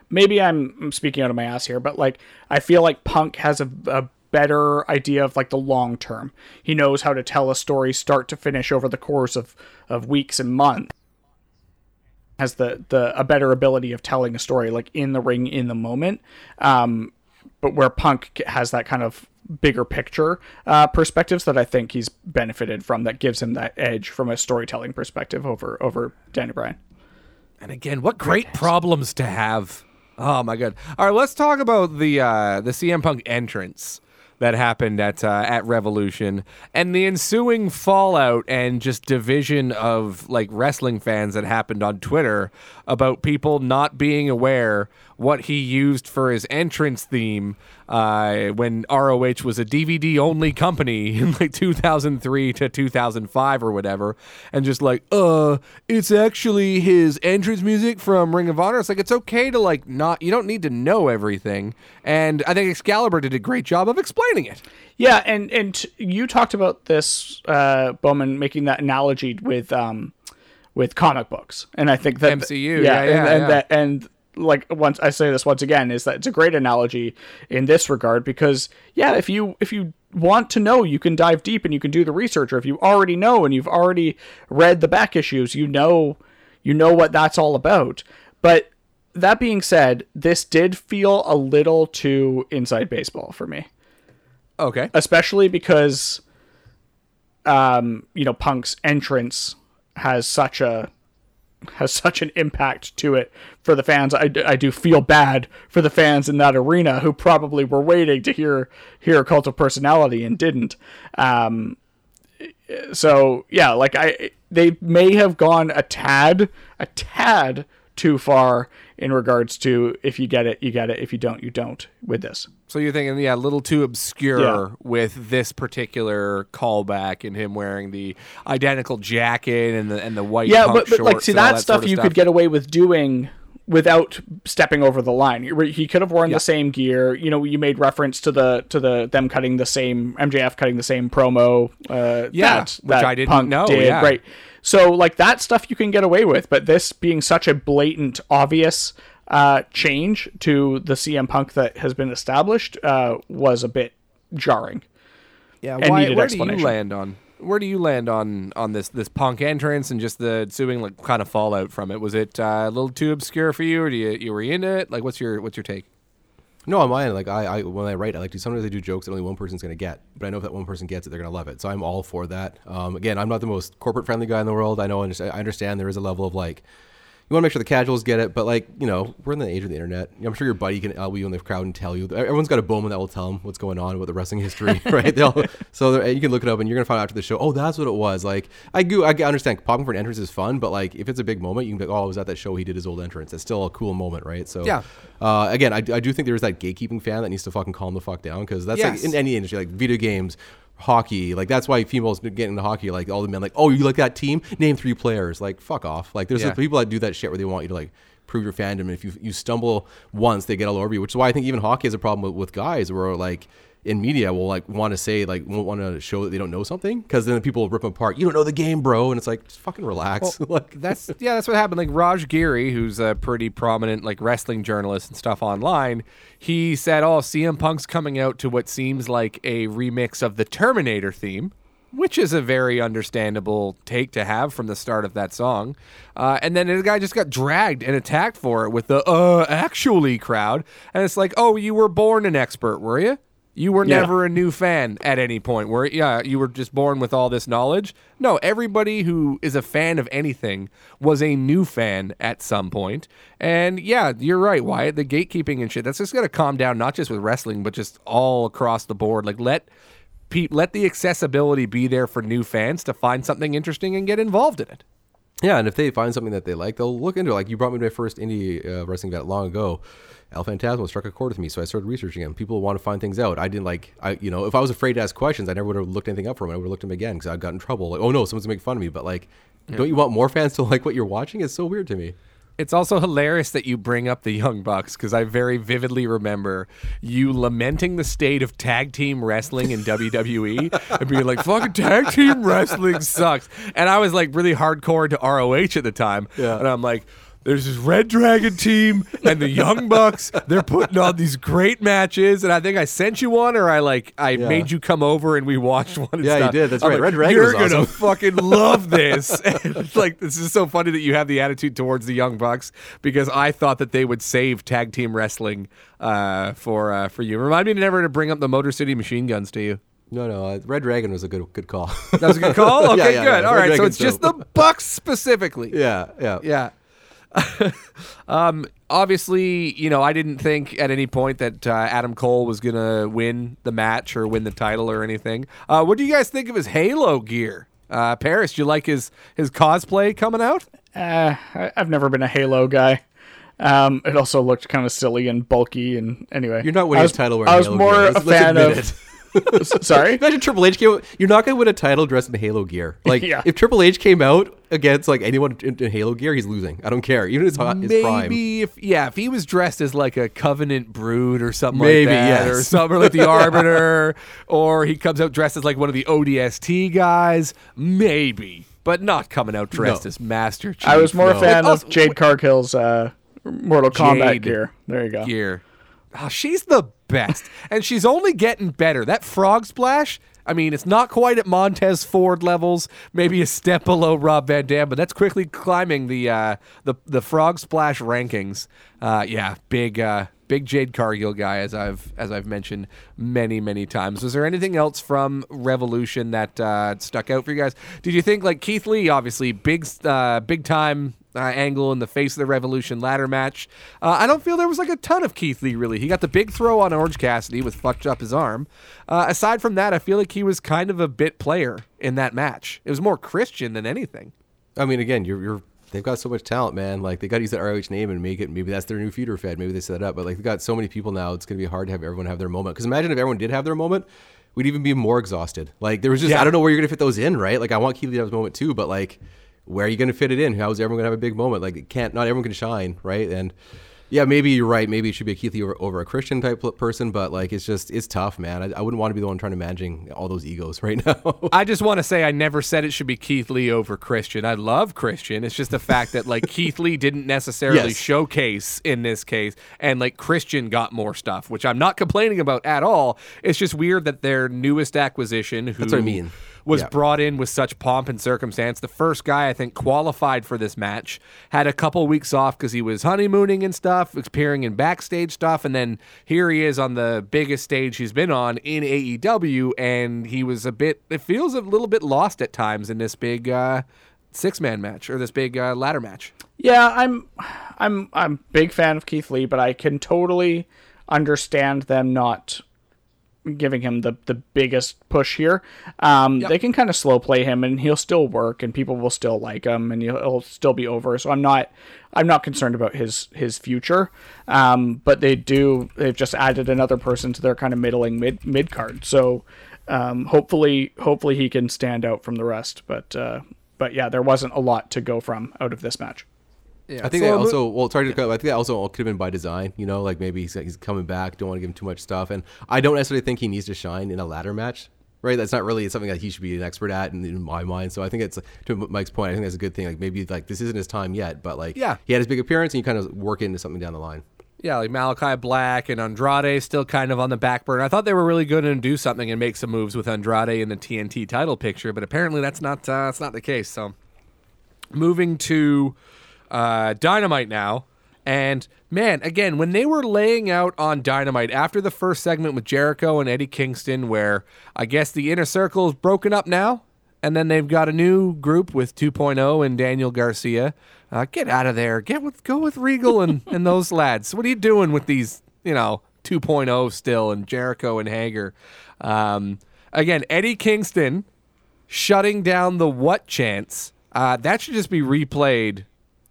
maybe I'm, speaking out of my ass here, but like I feel like Punk has a, a better idea of like the long term. He knows how to tell a story start to finish over the course of of weeks and months. Has the the a better ability of telling a story like in the ring in the moment. Um, but where Punk has that kind of bigger picture uh, perspectives that I think he's benefited from that gives him that edge from a storytelling perspective over over Danny Bryan. And again, what great problems to have. Oh my god. All right, let's talk about the uh the CM Punk entrance that happened at uh, at Revolution. And the ensuing fallout and just division of like wrestling fans that happened on Twitter about people not being aware what he used for his entrance theme uh, when ROH was a DVD only company in like 2003 to 2005 or whatever, and just like, uh, it's actually his entrance music from Ring of Honor. It's like it's okay to like not, you don't need to know everything, and I think Excalibur did a great job of explaining it. Yeah, and and you talked about this, uh, Bowman, making that analogy with um, with comic books, and I think that MCU, yeah, yeah, and, and yeah. that and like once I say this once again is that it's a great analogy in this regard because yeah, if you if you want to know, you can dive deep and you can do the research, or if you already know and you've already read the back issues, you know you know what that's all about. But that being said, this did feel a little too inside baseball for me Okay. especially because um you know punk's entrance has such a has such an impact to it for the fans. I, I do feel bad for the fans in that arena who probably were waiting to hear hear cult of personality and didn't. Um so yeah like i they may have gone a tad a tad too far in regards to if you get it you get it if you don't you don't with this So you're thinking, yeah, a little too obscure Yeah. with this particular callback and him wearing the identical jacket and the and the white yeah, but, but like see that, that stuff sort of you could get away with doing without stepping over the line. He- could have worn the same gear. You know, you made reference to the to the them cutting the same MJF cutting the same promo. Uh, Yeah, that, which that I didn't Punk know, Did, yeah. right. So like that stuff you can get away with, but this being such a blatant, obvious uh, change to the CM Punk that has been established uh, was a bit jarring. Yeah, why, needed where do you explanation. land on where do you land on on this this punk entrance and just the ensuing like kind of fallout from it? Was it uh, a little too obscure for you, or do you you were into it? Like, what's your what's your take? No, on mine, like I, I when I write, I like to sometimes I do jokes that only one person's gonna get, but I know if that one person gets it, they're gonna love it. So I'm all for that. Um, again, I'm not the most corporate friendly guy in the world. I know, I understand there is a level of like, you want to make sure the casuals get it, but like you know, we're in the age of the internet. I'm sure your buddy can elbow you in the crowd and tell you. Everyone's got a Bowman that will tell them what's going on with the wrestling history, right? They all, so you can look it up and you're gonna find out after the show. Oh, that's what it was. Like I do, I understand popping for an entrance is fun, but like if it's a big moment, you can be like, oh, I was at that show. He did his old entrance. It's still a cool moment, right? So Yeah. uh, again, I, I do think there's that gatekeeping fan that needs to fucking calm the fuck down because that's Yes. like in any industry, like video games, hockey. Like that's why females get into hockey. Like all the men, like, oh, you like that team? Name three players. Like fuck off. Like there's Yeah. the people that do that shit where they want you to like prove your fandom. And if you you stumble once, they get all over you. Which is why I think even hockey has a problem with, with guys where like. In media, will like want to say like won't want to show that they don't know something because then people will rip them apart. You don't know the game, bro, and it's like just fucking relax. like That's yeah, that's what happened. Like Raj Giri, who's a pretty prominent like wrestling journalist and stuff online, he said, "Oh, CM Punk's coming out to what seems like a remix of the Terminator theme." Which is a very understandable take to have from the start of that song. Uh, and then the guy just got dragged and attacked for it with the uh, actually crowd. And it's like, oh, you were born an expert, were you? You were Yeah. never a new fan at any point. Were yeah, you were just born with all this knowledge. No, everybody who is a fan of anything was a new fan at some point. And yeah, you're right, Wyatt. The gatekeeping and shit. That's just gonna calm down, not just with wrestling, but just all across the board. Like let pe- let the accessibility be there for new fans to find something interesting and get involved in it. Yeah, and if they find something that they like, they'll look into it. Like you brought me to my first indie uh, wrestling event long ago. El Phantasmo struck a chord with me, so I started researching him. People want to find things out. I didn't like, I you know, if I was afraid to ask questions, I never would have looked anything up for him. I would have looked him again because I got in trouble. Like, oh no, someone's gonna make fun of me. But like, don't you want more fans to like what you're watching? It's so weird to me. It's also hilarious that you bring up the Young Bucks because I very vividly remember you lamenting the state of tag team wrestling in WWE and being like, fucking tag team wrestling sucks. And I was like really hardcore to ROH at the time. Yeah. And I'm like, there's this Red Dragon team and the Young Bucks. They're putting on these great matches, and I think I sent you one, or I like I made you come over and we watched one. Yeah, you did. That's I'm right. like, Red Dragon You're was gonna awesome." fucking love this. And it's like this is so funny that you have the attitude towards the Young Bucks because I thought that they would save tag team wrestling uh, for uh, for you. Remind me never to bring up the Motor City Machine Guns to you. No, no, uh, Red Dragon was a good good call. That was a good call. Okay, Yeah, yeah, good. yeah. All Red right, so Dragon's it's just the. Bucks specifically. yeah, yeah, Yeah. um, obviously, you know, I didn't think at any point that uh, Adam Cole was going to win the match or win the title or anything. Uh, what do you guys think of his Halo gear? Uh, Paris, do you like his, his cosplay coming out? Uh, I've never been a Halo guy. Um, it also looked kind of silly and bulky. And anyway, You're not winning was, title wearing I was Halo more gear. a Let's- fan of. Sorry. Imagine Triple H came. You're not gonna win a title dressed in Halo gear. Like Yeah. if Triple H came out against like anyone in, in Halo gear, he's losing. I don't care. Even his hot his prime. Maybe if yeah, if he was dressed as like a Covenant Brute or something Maybe, like that, yes. or something or like the Arbiter, or he comes out dressed as like one of the ODST guys, maybe, but not coming out dressed No. as Master Chief. I was more a fan Also- of Jade Cargill's uh, Mortal Kombat Jade gear. There you go. gear. Oh, she's the best, and she's only getting better. That frog splash. I mean, it's not quite at Montez Ford levels, maybe a step below Rob Van Dam, but that's quickly climbing the uh, the the frog splash rankings. Uh, yeah, big uh, big Jade Cargill guy, as I've as I've mentioned many many times. Was there anything else from Revolution that uh, stuck out for you guys? Did you think like Keith Lee, obviously big uh, big time uh, angle in the face of the Revolution ladder match. Uh, I don't feel there was like a ton of Keith Lee really. He got the big throw on Orange Cassidy with fucked up his arm. Uh, aside from that, I feel like he was kind of a bit player in that match. It was more Christian than anything. I mean, again, you're you're. They've got so much talent, man. Like they got to use that ROH name and make it. Maybe that's their new feeder fed. Maybe they set it up. But like they've got so many people now, it's gonna be hard to have everyone have their moment. Because imagine if everyone did have their moment, we'd even be more exhausted. Like there was just Yeah. I don't know where you're gonna fit those in, right? Like I want Keith Lee to have his moment too, but like where are you gonna fit it in? How is everyone gonna have a big moment? Like it can't. Not everyone can shine, right? And yeah, maybe you're right. Maybe it should be a Keith Lee over, over a Christian type person, but like it's just it's tough, man. I, I wouldn't want to be the one trying to managing all those egos right now. I just want to say I never said it should be Keith Lee over Christian. I love Christian. It's just the fact that like Keith Lee didn't necessarily Yes. showcase in this case, and like Christian got more stuff, which I'm not complaining about at all. It's just weird that their newest acquisition, who That's what I mean. Was Yeah. brought in with such pomp and circumstance, the first guy I think qualified for this match, had a couple weeks off because he was honeymooning and stuff, appearing in backstage stuff, and then here he is on the biggest stage he's been on in AEW, and he was a bit. It feels a little bit lost at times in this big uh, six man match or this big uh, ladder match. Yeah, I'm, I'm, I'm big fan of Keith Lee, but I can totally understand them not giving him the the biggest push here. Um, They can kind of slow play him, and he'll still work, and people will still like him, and he'll, he'll still be over. So I'm not, I'm not concerned about his his future. Um, but they do, they've just added another person to their kind of middling mid mid card. So um, hopefully, hopefully he can stand out from the rest. But uh, but yeah, there wasn't a lot to go from out of this match. Yeah, I think so that also well, sorry to cut. I think that also could have been by design. You know, like maybe he's, he's coming back. Don't want to give him too much stuff, and I don't necessarily think he needs to shine in a ladder match. Right, that's not really something that he should be an expert at in, in my mind. So I think it's to Mike's point. I think that's a good thing. Like maybe like this isn't his time yet, but like Yeah. he had his big appearance, and you kind of work into something down the line. Yeah, like Malachi Black and Andrade still kind of on the back burner. I thought they were really good and do something and make some moves with Andrade in the TNT title picture, but apparently that's not uh, that's not the case. So moving to uh, Dynamite now. And man, again, when they were laying out on Dynamite after the first segment with Jericho and Eddie Kingston, where I guess the inner circle is broken up now, and then they've got a new group with 2.0 and Daniel Garcia. Uh, get out of there. Get with go with Regal and, and those lads. What are you doing with these, you know, 2.0 still and Jericho and Hager? Um, again, Eddie Kingston shutting down the what chance. Uh, that should just be replayed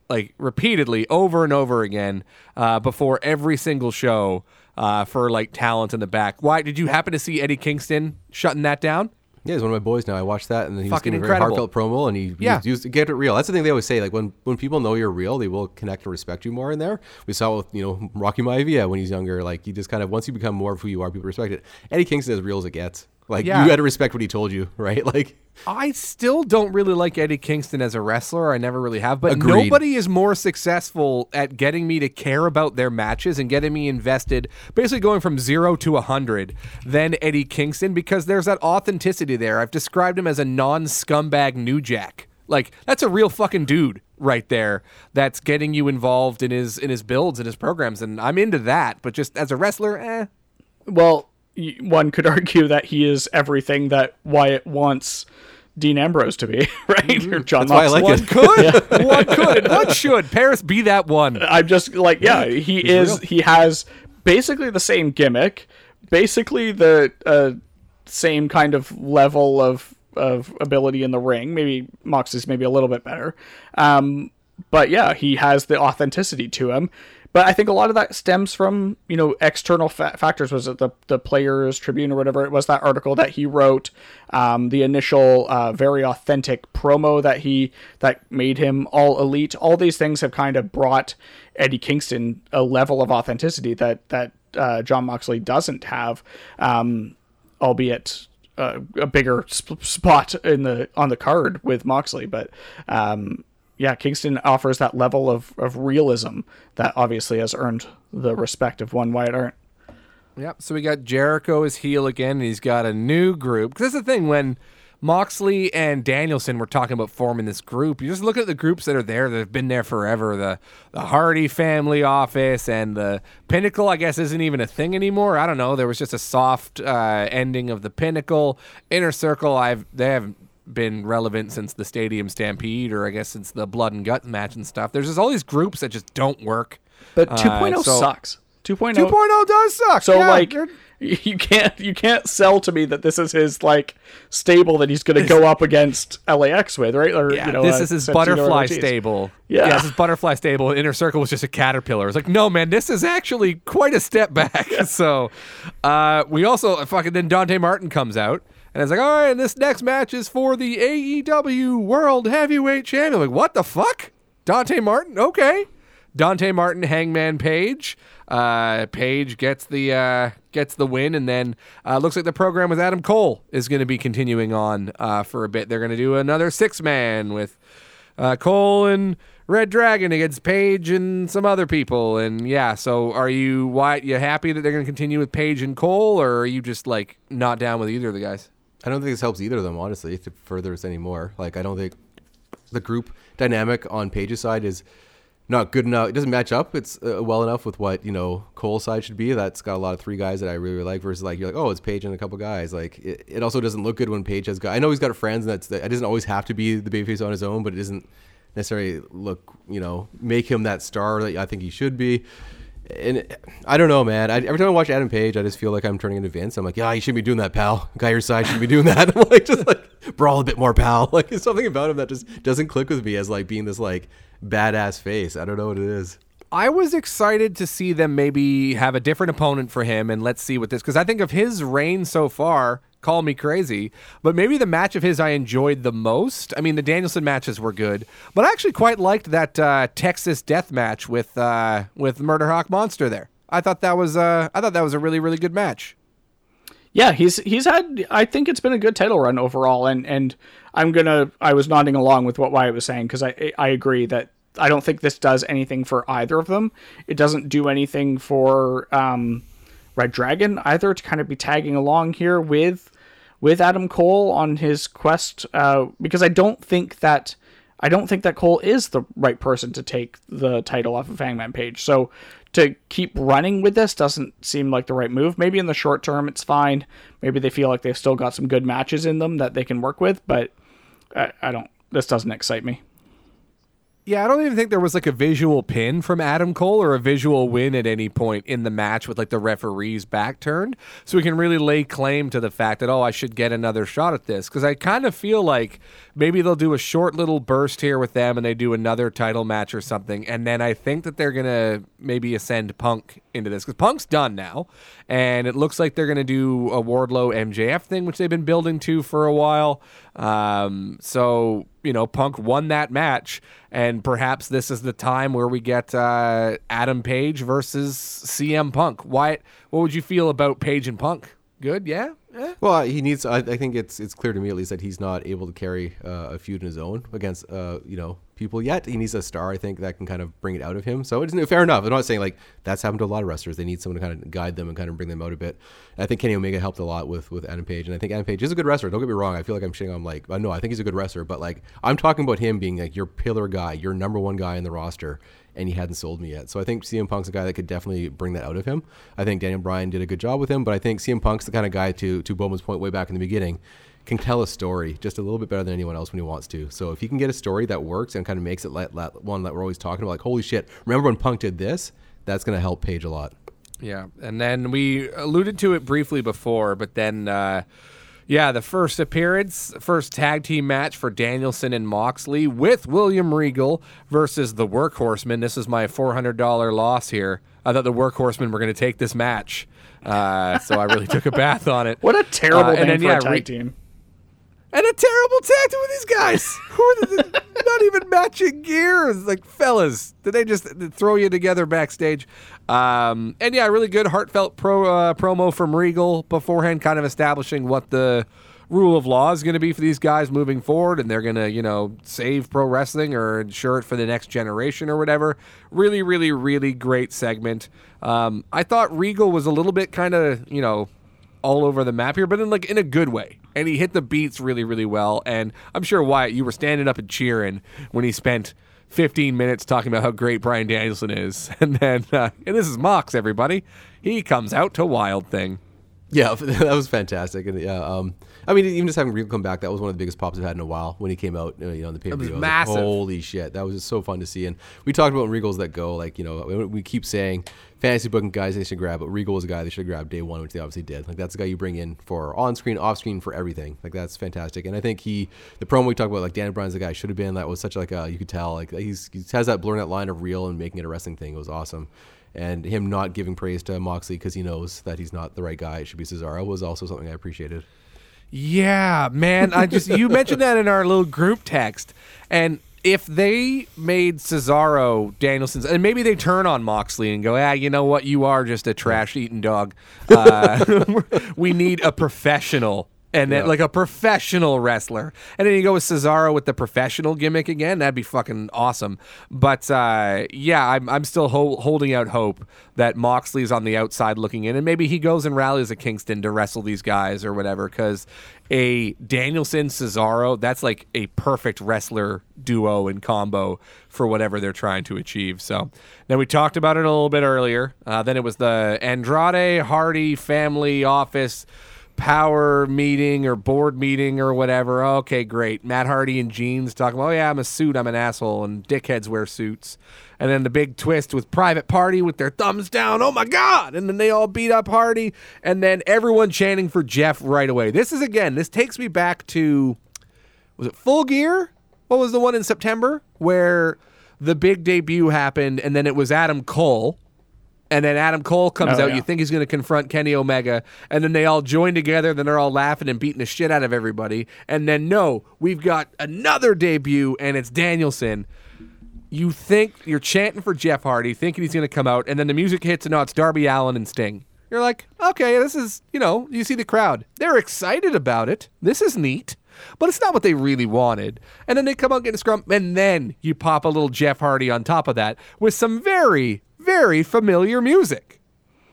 like repeatedly over and over again uh, before every single show uh, for like talent in the back. Why did you happen to see Eddie Kingston shutting that down? Yeah, he's one of my boys now. I watched that, and he was giving a very incredible. heartfelt promo, and he Yeah. used, used get it real. That's the thing they always say. Like when when people know you're real, they will connect and respect you more. In there, we saw with you know Rocky Maivia when he's younger. Like you just kind of once you become more of who you are, people respect it. Eddie Kingston is as real as it gets. Like Yeah. you got to respect what he told you, right? Like I still don't really like Eddie Kingston as a wrestler. I never really have. But Agreed. nobody is more successful at getting me to care about their matches and getting me invested, basically going from zero to a hundred, than Eddie Kingston because there's that authenticity there. I've described him as a non-scumbag New Jack. Like that's a real fucking dude right there. That's getting you involved in his in his builds and his programs, and I'm into that. But just as a wrestler, eh. Well, y- one could argue that he is everything that Wyatt wants Dean Ambrose to be, right? Or John That's why I like One it. could, one could, and one should. Paris be that one. I'm just like, yeah, he is. He has basically the same gimmick, basically the uh, same kind of level of of ability in the ring. Maybe Moxley's maybe a little bit better, um, but yeah, he has the authenticity to him. But I think a lot of that stems from you know external fa- factors. Was it the the Players Tribune or whatever it was that article that he wrote, um, the initial uh, very authentic promo that he that made him all elite. All these things have kind of brought Eddie Kingston a level of authenticity that that uh, Jon Moxley doesn't have, um, albeit uh, a bigger sp- spot in the on the card with Moxley. But um, yeah, Kingston offers that level of, of realism that obviously has earned the respect of one Wyatt Earp. Yep. So we got Jericho as heel again, and he's got a new group. Because that's the thing when Moxley and Danielson were talking about forming this group. You just look at the groups that are there that have been there forever. The the Hardy family office and the Pinnacle. I guess isn't even a thing anymore. I don't know. There was just a soft uh, ending of the Pinnacle. Inner Circle. I've they haven't been relevant since the Stadium Stampede, or I guess since the Blood and Guts match and stuff. There's just all these groups that just don't work. But Uh, 2.0 so- sucks. 2.0 2.0 does suck. So yeah, like you're- you can't you can't sell to me that this is his like stable that he's going to go up against LAX with, right? Or Yeah, you know, this uh, is his butterfly stable. Yeah. this is butterfly stable. Inner Circle was just a caterpillar. It's like, no, man, this is actually quite a step back. so, uh, we also fucking then Dante Martin comes out and it's like, all right, and this next match is for the AEW World Heavyweight Champion. like, what the fuck? Dante Martin? Okay. Dante Martin, Hangman Page. Uh, Page gets the uh, gets the win, and then uh, looks like the program with Adam Cole is going to be continuing on uh, for a bit. They're going to do another six man with uh, Cole and Red Dragon against Page and some other people. And yeah, so are you why you happy that they're going to continue with Page and Cole, or are you just like not down with either of the guys? I don't think this helps either of them, honestly, if it furthers us anymore. Like, I don't think the group dynamic on Page's side is not good enough. It doesn't match up. It's uh, well enough with what you know Cole's side should be. That's got a lot of three guys that I really, really like. Versus like you're like, oh, it's Page and a couple guys. Like it, it also doesn't look good when Page has got. I know he's got friends, and that's it doesn't always have to be the babyface on his own, but it doesn't necessarily look you know make him that star that I think he should be. And I don't know, man. I, every time I watch Adam Page, I just feel like I'm turning into Vince. I'm like, yeah, you shouldn't be doing that, pal. Guy your side shouldn't be doing that. I'm like, just like brawl a bit more, pal. Like, something about him that just doesn't click with me as like being this like badass face. I don't know what it is. I was excited to see them maybe have a different opponent for him, and let's see what this. Because I think of his reign so far, call me crazy, but maybe the match of his I enjoyed the most. I mean, the Danielson matches were good, but I actually quite liked that uh, Texas Death match with uh, with Murder Hawk Monster. There, I thought that was uh, I thought that was a really really good match. Yeah, he's he's had. I think it's been a good title run overall, and and I'm gonna. I was nodding along with what Wyatt was saying because I I agree that I don't think this does anything for either of them. It doesn't do anything for um, Red Dragon either to kind of be tagging along here with with Adam Cole on his quest uh, because I don't think that I don't think that Cole is the right person to take the title off of Hangman Page. So to keep running with this doesn't seem like the right move. Maybe in the short term it's fine. Maybe they feel like they've still got some good matches in them that they can work with, but I, I don't. This doesn't excite me. Yeah, I don't even think there was like a visual pin from Adam Cole or a visual win at any point in the match with like the referee's back turned. So we can really lay claim to the fact that, oh, I should get another shot at this. Because I kind of feel like maybe they'll do a short little burst here with them and they do another title match or something. And then I think that they're going to maybe ascend Punk into this. Because Punk's done now. And it looks like they're going to do a Wardlow MJF thing, which they've been building to for a while. Um, so you know, Punk won that match, and perhaps this is the time where we get uh, Adam Page versus CM Punk. Why? What would you feel about Page and Punk? Good, yeah. Well, he needs. I, I think it's it's clear to me at least that he's not able to carry uh, a feud in his own against uh, you know people yet. He needs a star, I think, that can kind of bring it out of him. So it's fair enough. I'm not saying like that's happened to a lot of wrestlers. They need someone to kind of guide them and kind of bring them out a bit. And I think Kenny Omega helped a lot with with Adam Page, and I think Adam Page is a good wrestler. Don't get me wrong. I feel like I'm shitting on like, no, I think he's a good wrestler, but like I'm talking about him being like your pillar guy, your number one guy in the roster and he hadn't sold me yet. So I think CM Punk's a guy that could definitely bring that out of him. I think Daniel Bryan did a good job with him, but I think CM Punk's the kind of guy to to Bowman's point way back in the beginning can tell a story just a little bit better than anyone else when he wants to. So if he can get a story that works and kind of makes it let, let one that we're always talking about, like holy shit, remember when Punk did this? That's going to help Page a lot. Yeah, and then we alluded to it briefly before, but then. Uh, yeah, the first appearance, first tag team match for Danielson and Moxley with William Regal versus the Workhorsemen. This is my $400 loss here. I thought the Workhorsemen were going to take this match, uh, so I really took a bath on it. What a terrible Uh, name and then, for yeah, a tag Re- team. And a terrible tactic with these guys who are the, not even matching gears. Like, fellas, did they just throw you together backstage? Um, and yeah, really good, heartfelt pro uh, promo from Regal beforehand, kind of establishing what the rule of law is going to be for these guys moving forward, and they're going to, you know, save pro wrestling or ensure it for the next generation or whatever. Really, really, really great segment. Um, I thought Regal was a little bit kind of, you know, all over the map here, but in like in a good way. And he hit the beats really, really well. And I'm sure Wyatt, you were standing up and cheering when he spent 15 minutes talking about how great Bryan Danielson is, and then uh, and this is Mox, everybody. He comes out to Wild Thing. Yeah, that was fantastic, and yeah, um, I mean, even just having Regal come back, that was one of the biggest pops I've had in a while when he came out, uh, you know, on the pay per was view. massive. Holy shit, that was just so fun to see. And we talked about Regals that go, like you know, we keep saying fantasy booking guys they should grab, but Regal was a guy they should grab day one, which they obviously did. Like that's the guy you bring in for on screen, off screen, for everything. Like that's fantastic. And I think he, the promo we talked about, like Dan Bryan's the guy should have been. That was such like a you could tell like he's he has that blurring that line of real and making it a wrestling thing. It was awesome and him not giving praise to Moxley because he knows that he's not the right guy. It should be Cesaro was also something I appreciated. Yeah, man. I just you mentioned that in our little group text, and if they made Cesaro Danielson's, and maybe they turn on Moxley and go, ah, you know what, you are just a trash eating dog. Uh, we need a professional. And then, like a professional wrestler, and then you go with Cesaro with the professional gimmick again. That'd be fucking awesome. But uh, yeah, I'm, I'm still ho- holding out hope that Moxley's on the outside looking in, and maybe he goes and rallies at Kingston to wrestle these guys or whatever. Because a Danielson Cesaro, that's like a perfect wrestler duo and combo for whatever they're trying to achieve. So then we talked about it a little bit earlier. Uh, then it was the Andrade Hardy family office power meeting or board meeting or whatever. Okay, great. Matt Hardy and jeans talking, oh yeah, I'm a suit, I'm an asshole, and dickheads wear suits. And then the big twist with Private Party with their thumbs down. Oh my God. And then they all beat up Hardy. And then everyone chanting for Jeff right away. This is again, this takes me back to was it Full Gear? What was the one in September where the big debut happened and then it was Adam Cole and then Adam Cole comes Oh, out. yeah. You think he's going to confront Kenny Omega, and then they all join together. Then they're all laughing and beating the shit out of everybody. And then no, we've got another debut, and it's Danielson. You think you're chanting for Jeff Hardy, thinking he's going to come out, and then the music hits, and no, it's Darby Allin and Sting. You're like, okay, this is you know, you see the crowd. They're excited about it. This is neat. But it's not what they really wanted. And then they come out getting scrum, and then you pop a little Jeff Hardy on top of that with some very, very familiar music.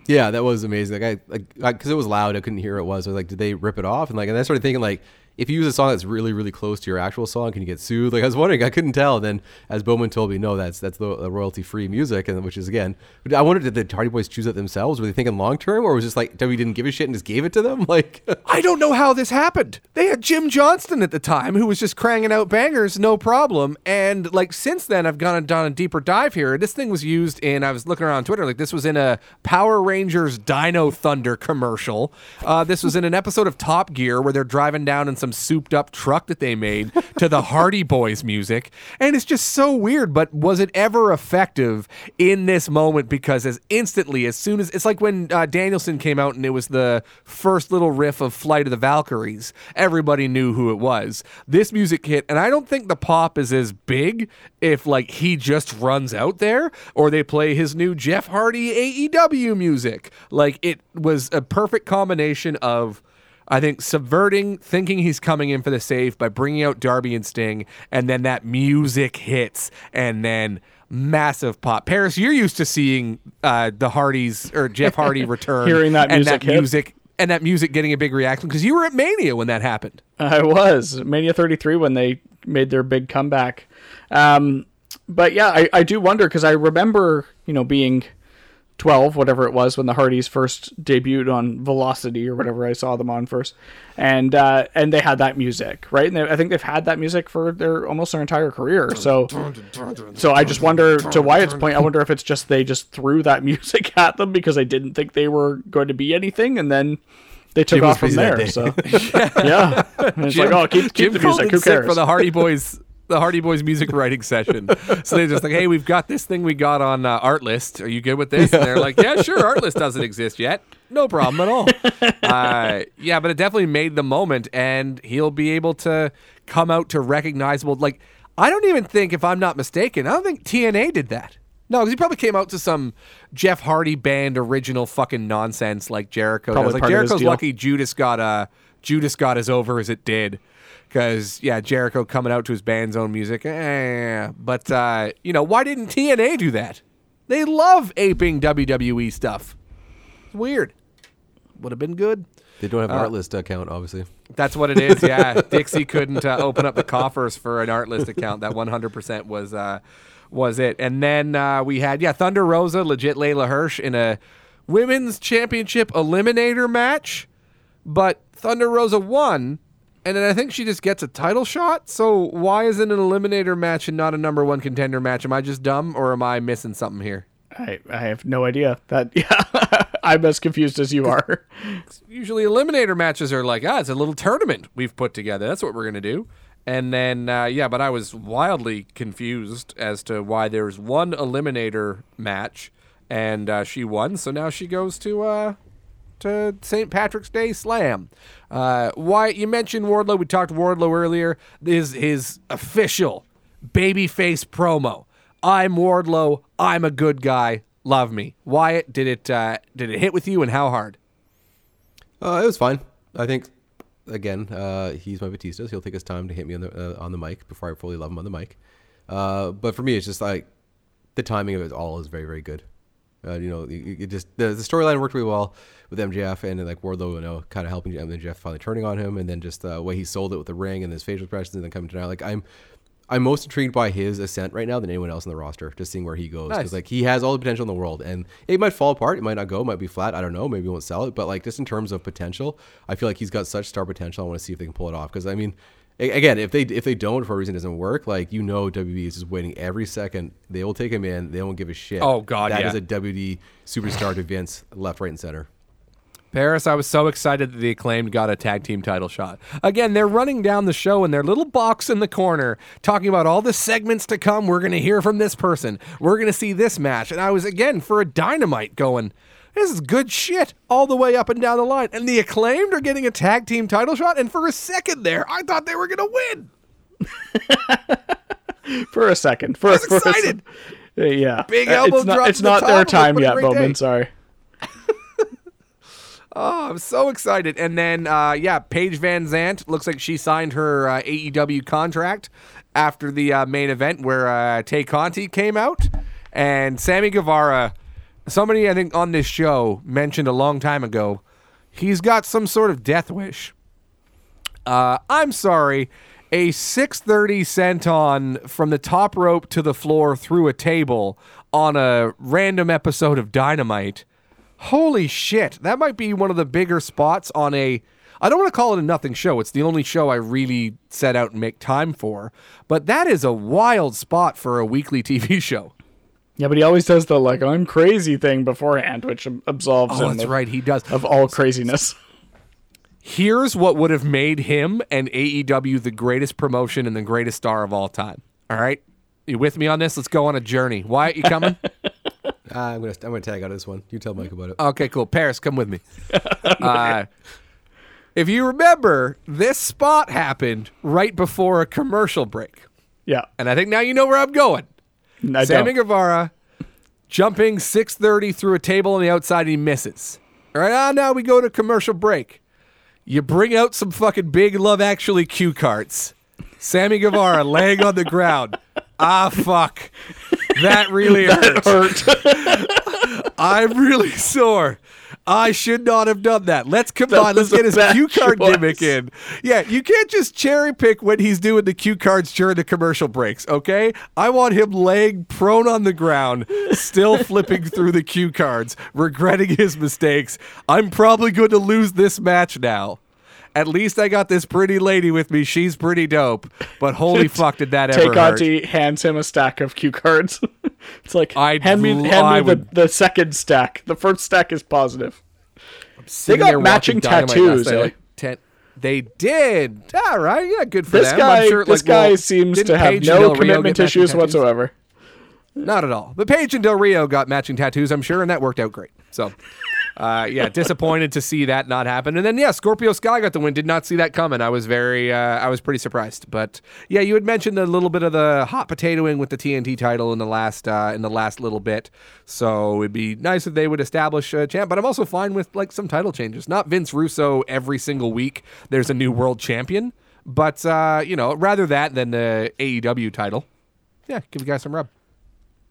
Yeah, that was amazing. Like I like because it was loud, I couldn't hear what it was. I was like, did they rip it off? And like, and I started thinking like, if you use a song that's really, really close to your actual song, can you get sued? Like I was wondering, I couldn't tell. And then as Bowman told me, no, that's that's the, the royalty free music, and which is again, I wondered did the Hardy Boys choose it themselves? Were they thinking long term, or was just like WWE didn't give a shit and just gave it to them? Like, I don't know how this happened. They had Jim Johnston at the time who was just cranking out bangers, no problem. And like since then, I've gone and done a deeper dive here. This thing was used in, I was looking around Twitter, like this was in a Power Rangers Dino Thunder commercial. Uh, this was in an episode of Top Gear where they're driving down in some souped up truck that they made to the Hardy Boys music. And it's just so weird. But was it ever effective in this moment? Because as instantly, as soon as it's like when uh, Danielson came out and it was the first little riff of Flight of the Valkyries, everybody knew who it was. This music hit, and I don't think the pop is as big if like he just runs out there or they play his new Jeff Hardy AEW music. Like it was a perfect combination of. I think subverting, thinking he's coming in for the save by bringing out Darby and Sting, and then that music hits, and then massive pop. Paris, you're used to seeing uh, the Hardys or Jeff Hardy return, Hearing that and music that hit. music and that music getting a big reaction because you were at Mania when that happened. I was Mania 33 when they made their big comeback. Um, but yeah, I, I do wonder because I remember you know being 12, whatever it was, when the Hardys first debuted on Velocity or whatever I saw them on first, and uh, and they had that music, right? And they, I think they've had that music for their almost their entire career. So, so I just wonder to Wyatt's point, I wonder if it's just they just threw that music at them because they didn't think they were going to be anything, and then. They took Jim off from there, so yeah. And it's like, oh, keep, keep Jim the music. in Who sick cares? for the Hardy Boys? The Hardy Boys music writing session. So they're just like, "Hey, we've got this thing we got on uh, Artlist. Are you good with this?" And they're like, "Yeah, sure. Artlist doesn't exist yet. No problem at all." Uh, yeah, but it definitely made the moment, and he'll be able to come out to recognizable. Like, I don't even think, if I'm not mistaken, I don't think TNA did that. No, because he probably came out to some Jeff Hardy band original fucking nonsense like Jericho. Probably does. Like part of his Jericho's lucky Judas got uh Judas got as over as it did. Because yeah, Jericho coming out to his band's own music, eh, but uh, you know why didn't TNA do that? They love aping WWE stuff. It's weird. Would have been good. They don't have an Artlist account, obviously. That's what it is. Yeah, Dixie couldn't uh, open up the coffers for an Artlist account. That 100% was uh, was it. And then uh, we had yeah Thunder Rosa, legit Leyla Hirsch in a women's championship eliminator match, but Thunder Rosa won. And then I think she just gets a title shot. So why is it an eliminator match and not a number one contender match? Am I just dumb or am I missing something here? I, I have no idea. That yeah, I'm as confused as you are. usually eliminator matches are like, ah, it's a little tournament we've put together. That's what we're gonna do. And then uh, yeah, but I was wildly confused as to why there's one eliminator match, and uh, she won. So now she goes to uh, to St. Patrick's Day Slam. Uh, why you mentioned Wardlow? We talked to Wardlow earlier. Is his official babyface promo. I'm Wardlow. I'm a good guy. Love me. Wyatt, did it uh, did it hit with you, and how hard? Uh, it was fine. I think again, uh, he's my Batista, so he'll take his time to hit me on the uh, on the mic before I fully love him on the mic. Uh, but for me, it's just like the timing of it all is very very good. Uh, you know, it, it just the, the storyline worked really well with MJF and like Wardlow, you know, kind of helping and then Jeff finally turning on him, and then just the way he sold it with the ring and his facial expressions, and then coming to now. Like I'm, I'm most intrigued by his ascent right now than anyone else in the roster. Just seeing where he goes because Nice. like he has all the potential in the world, and it might fall apart, it might not go, it might be flat. I don't know. Maybe he won't sell it, but like just in terms of potential, I feel like he's got such star potential. I want to see if they can pull it off because I mean. Again, if they if they don't for a reason it doesn't work, like you know, WB is just waiting every second. They will take him in. They won't give a shit. Oh, God, That yeah. is a WD superstar to Vince, left, right, and center. Paris, I was so excited that the acclaimed got a tag team title shot. Again, they're running down the show in their little box in the corner, talking about all the segments to come. We're going to hear from this person. We're going to see this match. And I was, again, for a dynamite going, this is good shit all the way up and down the line. And the acclaimed are getting a tag team title shot. And for a second there, I thought they were going to win. for a second. For, I was for a excited. Uh, yeah, Big Uh, elbow It's not, drop it's to the not their time yet, Bowman. day. Sorry. Oh, I'm so excited. And then, uh, yeah, Paige VanZant looks like she signed her uh, AEW contract after the uh, main event where uh, Tay Conti came out. And Sammy Guevara, somebody I think on this show mentioned a long time ago, he's got some sort of death wish. Uh, I'm sorry. A 630 senton from the top rope to the floor through a table on a random episode of Dynamite. Holy shit. That might be one of the bigger spots on a. I don't want to call it a nothing show. It's the only show I really set out and make time for. But that is a wild spot for a weekly TV show. Yeah, but he always does the like I'm crazy thing beforehand, which absolves Oh, him that's of, right. He does. of all craziness. Here's what would have made him and AEW the greatest promotion and the greatest star of all time. All right? You with me on this? Let's go on a journey. Wyatt, you coming? Ah, I'm gonna I'm gonna tag out of this one. You tell Mike about it. Okay, cool. Paris, come with me. uh, if you remember, this spot happened right before a commercial break. Yeah, And I think now you know where I'm going. I Sammy don't. Guevara jumping 630 through a table on the outside, he misses. All right, ah, now we go to commercial break. You bring out some fucking big Love Actually cue cards. Sammy Guevara laying on the ground. Ah, fuck. That really hurt. Hurt. I'm really sore. I should not have done that. Let's combine. That Let's get his cue card choice. gimmick in. Yeah, you can't just cherry pick when he's doing the cue cards during the commercial breaks. Okay, I want him laying prone on the ground, still flipping through the cue cards, regretting his mistakes. I'm probably going to lose this match now. At least I got this pretty lady with me. She's pretty dope. But holy fuck, did that ever Take? Auntie hands him a stack of cue cards. it's like I'd hand me hand I me would- the second stack. The first stack is positive. They got matching tattoos, eh? like, ten- they did. All right, yeah, good for This them. guy sure, this like, guy well, seems to have Paige no commitment issues whatsoever. Not at all. But Paige and Del Rio got matching tattoos, I'm sure, and that worked out great. So, uh, yeah, disappointed to see that not happen. And then, yeah, Scorpio Sky got the win. Did not see that coming. I was very, uh, I was pretty surprised. But yeah, you had mentioned a little bit of the hot potatoing with the TNT title in the last, uh, in the last little bit. So it'd be nice if they would establish a champ. But I'm also fine with like some title changes. Not Vince Russo every single week. There's a new world champion. But uh, you know, rather that than the AEW title. Yeah, give you guys some rub.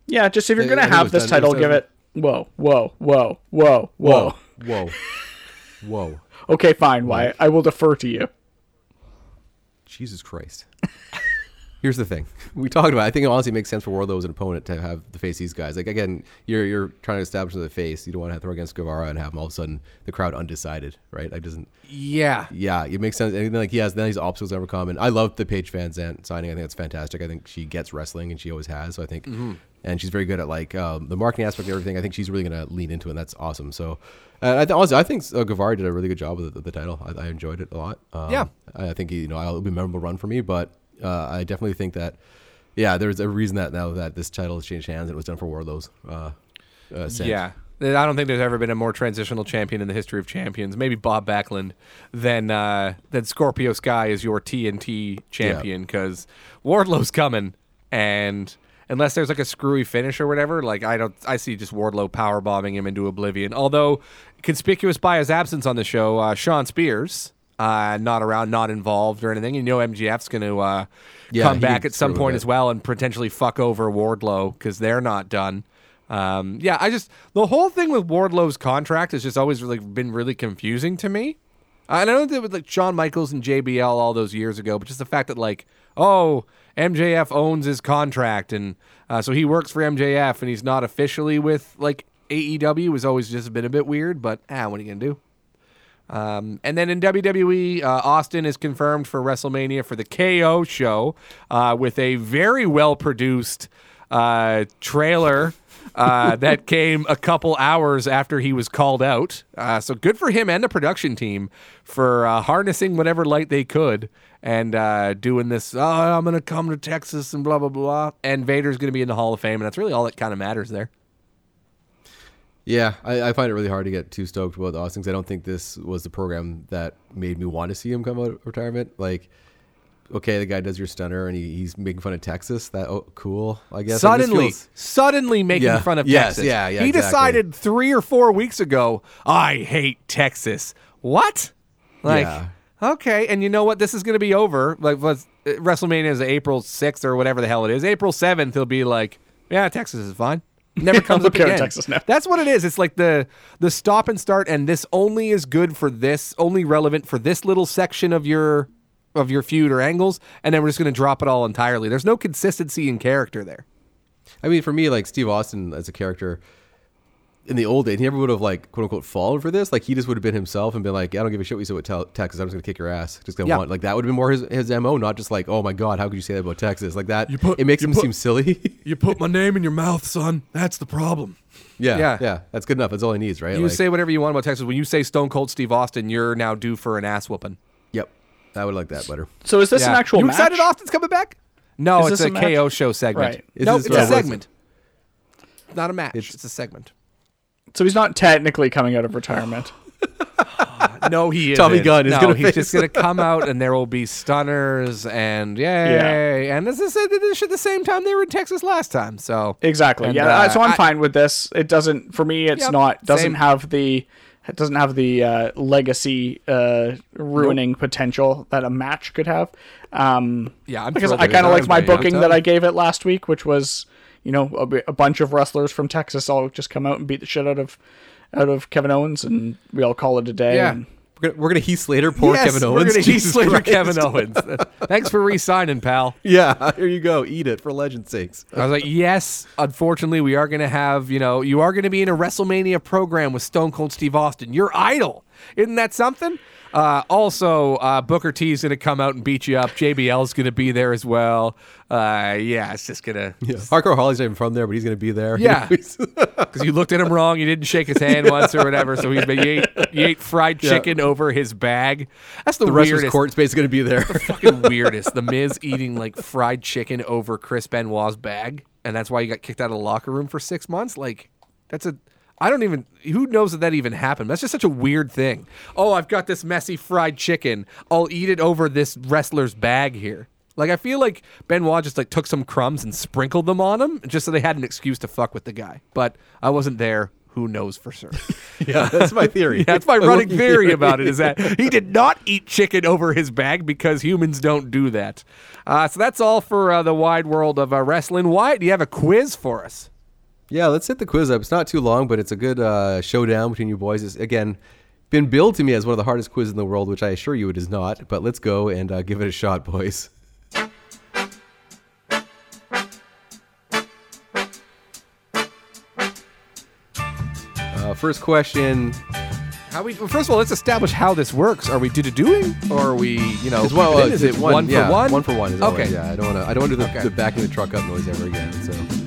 Yeah, just if you're gonna it have this done- title, give it whoa, whoa, whoa, whoa, whoa. Whoa. Whoa. Okay, fine, Wyatt. I will defer to you. Jesus Christ. Here's the thing. We talked about. it. I think it honestly makes sense for Wardlow as an opponent to have to face these guys. Like again, you're you're trying to establish the face. You don't want to throw against Guevara and have him all of a sudden the crowd undecided, right? Like doesn't. Yeah. Yeah, it makes sense. And then, like he has then these obstacles never come. And I love the Paige VanZant signing. I think that's fantastic. I think she gets wrestling and she always has. So I think, and she's very good at like um, the marketing aspect of everything. I think she's really going to lean into it. and That's awesome. So, uh, I th- honestly, I think uh, Guevara did a really good job with the, the title. I, I enjoyed it a lot. Um, Yeah. I, I think you know it'll be a memorable run for me. But uh, I definitely think that, yeah, there's a reason that now that this title has changed hands. It was done for Wardlow's. Uh, uh, sake. Yeah. I don't think there's ever been a more transitional champion in the history of champions. Maybe Bob Backlund than uh, than Scorpio Sky is your TNT champion because Wardlow's coming, and unless there's like a screwy finish or whatever, like I don't, I see just Wardlow power bombing him into oblivion. Although conspicuous by his absence on the show, uh, Shawn Spears. Uh, not around, not involved or anything. You know, MJF's going to uh, Yeah, come back at some point as well and potentially fuck over Wardlow because they're not done. Um, yeah, I just the whole thing with Wardlow's contract has just always really been really confusing to me. And I know that with like Shawn Michaels and JBL all those years ago, but just the fact that like, oh, MJF owns his contract and uh, so he works for MJF and he's not officially with like AEW has always just been a bit weird. But ah, what are you gonna do? Um, and then in WWE, uh, Austin is confirmed for WrestleMania for the KO show uh, with a very well produced uh, trailer uh, that came a couple hours after he was called out. Uh, so good for him and the production team for uh, harnessing whatever light they could and uh, doing this. Oh, I'm going to come to Texas and blah, blah, blah. And Vader's going to be in the Hall of Fame. And that's really all that kind of matters there. Yeah, I, I find it really hard to get too stoked about Austin 'cause I don't think this was the program that made me want to see him come out of retirement. Like, okay, the guy does your stunner and he, he's making fun of Texas. That oh, cool, I guess. Suddenly, feels- suddenly making Yeah. fun of Yes, Texas. yeah, yeah, He exactly. decided three or four weeks ago, I hate Texas. What? Like, Yeah. okay, and you know what? This is going to be over. Like, uh, WrestleMania is April sixth or whatever the hell it is. April seventh, he'll be like, yeah, Texas is fine. Never comes up again. Texas now. That's what it is. It's like the the stop and start, and this only is good for this, only relevant for this little section of your of your feud or angles, and then we're just going to drop it all entirely. There's no consistency in character there. I mean, for me, like Steve Austin as a character in the old days, he never would have like quote unquote fallen for this. Like he just would have been himself and been like, I don't give a shit what you say about Texas. I'm just gonna kick your ass. Just gonna Yeah. want like that would have been more his his mo, not just like, oh my god, how could you say that about Texas? Like that, You put- it makes you him put- seem silly. You put my name in your mouth, son. That's the problem. yeah, Yeah. yeah, that's good enough. That's all he needs, right? You Like, say whatever you want about Texas. When you say Stone Cold Steve Austin, you're now due for an ass whooping. yep, I would like that better. So is this an actual You match? excited Austin's coming back? No, Is it's a, a? KO show segment. Right. No, this- it's a what's it? segment. Not a match. It's, It's- a segment. So he's not technically coming out of retirement. No, he is. Tommy Gunn is no, gonna he's face just going to come out, and there will be stunners, and yay! And this is this at the same time they were in Texas last time. So Exactly. And, yeah. uh, so I'm I- fine with this. It doesn't for me. It's Yep, not doesn't same. have the it doesn't have the uh, legacy uh, ruining potential that a match could have. Um, Yeah, I'm because I kind of it liked my booking that. I gave it last week, which was you know a bunch of wrestlers from Texas all just come out and beat the shit out of out of Kevin Owens, and we all call it a day. Yeah. and- We're gonna, we're gonna Heath Slater, poor yes, Kevin we're Owens. gonna Heath Slater Christ. Kevin Owens. Thanks for re-signing, pal. Yeah, here you go. Eat it for legend's sakes. I was like, yes, unfortunately, we are going to have, you know, you are going to be in a WrestleMania program with Stone Cold Steve Austin, your idol. Isn't that something? Uh, also, uh, Booker T is going to come out and beat you up. JBL is going to be there as well. Uh, yeah, it's just going to. Yeah. Hardcore Holly's not even from there, but he's gonna be there. Yeah. Because you looked at him wrong, you didn't shake his hand once or whatever, so he's been you ate, you ate fried Yeah. chicken over his bag. That's the, the rest of weirdest. court space is gonna be there. fucking weirdest. The Miz eating like fried chicken over Chris Benoit's bag, and that's why he got kicked out of the locker room for six months. Like, that's a. I don't even. Who knows that that even happened? That's just such a weird thing. Oh, I've got this messy fried chicken. I'll eat it over this wrestler's bag here. Like, I feel like Benoit just like took some crumbs and sprinkled them on him, just so they had an excuse to fuck with the guy. But I wasn't there. Who knows for sure? yeah, that's my theory. Yeah, that's my running theory about it is that he did not eat chicken over his bag because humans don't do that. Uh, so that's all for uh, the wide world of uh, wrestling. Why do you have a quiz for us? Yeah, let's hit the quiz up. It's not too long, but it's a good uh, showdown between you boys. It's, again, been billed to me as one of the hardest quizzes in the world, which I assure you it is not. But let's go and uh, give it a shot, boys. Uh, first question. How we well, first of all, let's establish how this works. Are we do to doing, or are we, you know, Is, well, uh, is it one, yeah, for one? One for one. Is okay. Yeah, I don't want to. I don't want to do the, Okay. the backing the truck up noise ever again. So.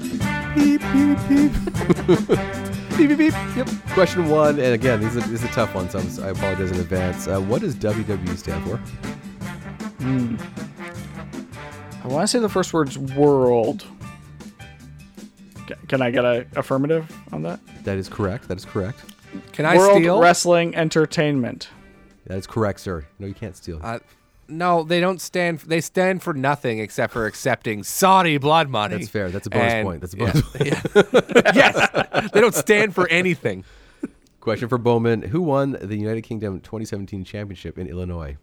Beep beep beep. beep beep beep. Yep. Question one, and again, these are, this is a tough one, so I'm, s- I apologize in advance. Uh, what does WWE stand for? I want to say the first word's world. Can I get a affirmative on that? That is correct. That is correct. Can I World steal? Wrestling Entertainment. That is correct, sir. No, you can't steal. Uh, no, they don't stand. They stand for nothing except for accepting Saudi blood money. That's fair. That's a bonus And- point. That's a yeah, bonus yeah. yes, they don't stand for anything. Question for Bowman: Who won the United Kingdom 2017 Championship in Illinois?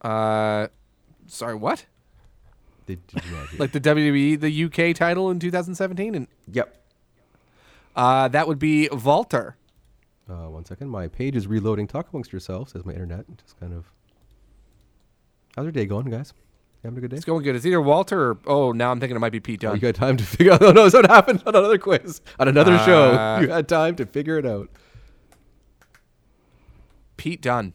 Uh, sorry, what? Did, did you? Like the WWE, the UK title in 2017, and yep. uh, that would be Walter. Uh, one second. My page is reloading. Talk amongst yourselves as my internet just kind of. How's your day going, guys? You having a good day? It's going good. It's either Walter or oh, now I'm thinking it might be Pete Oh, Dunne. you got time to figure out. Oh no, so what happened on another quiz on another show? Uh, You had time to figure it out. Pete Dunne.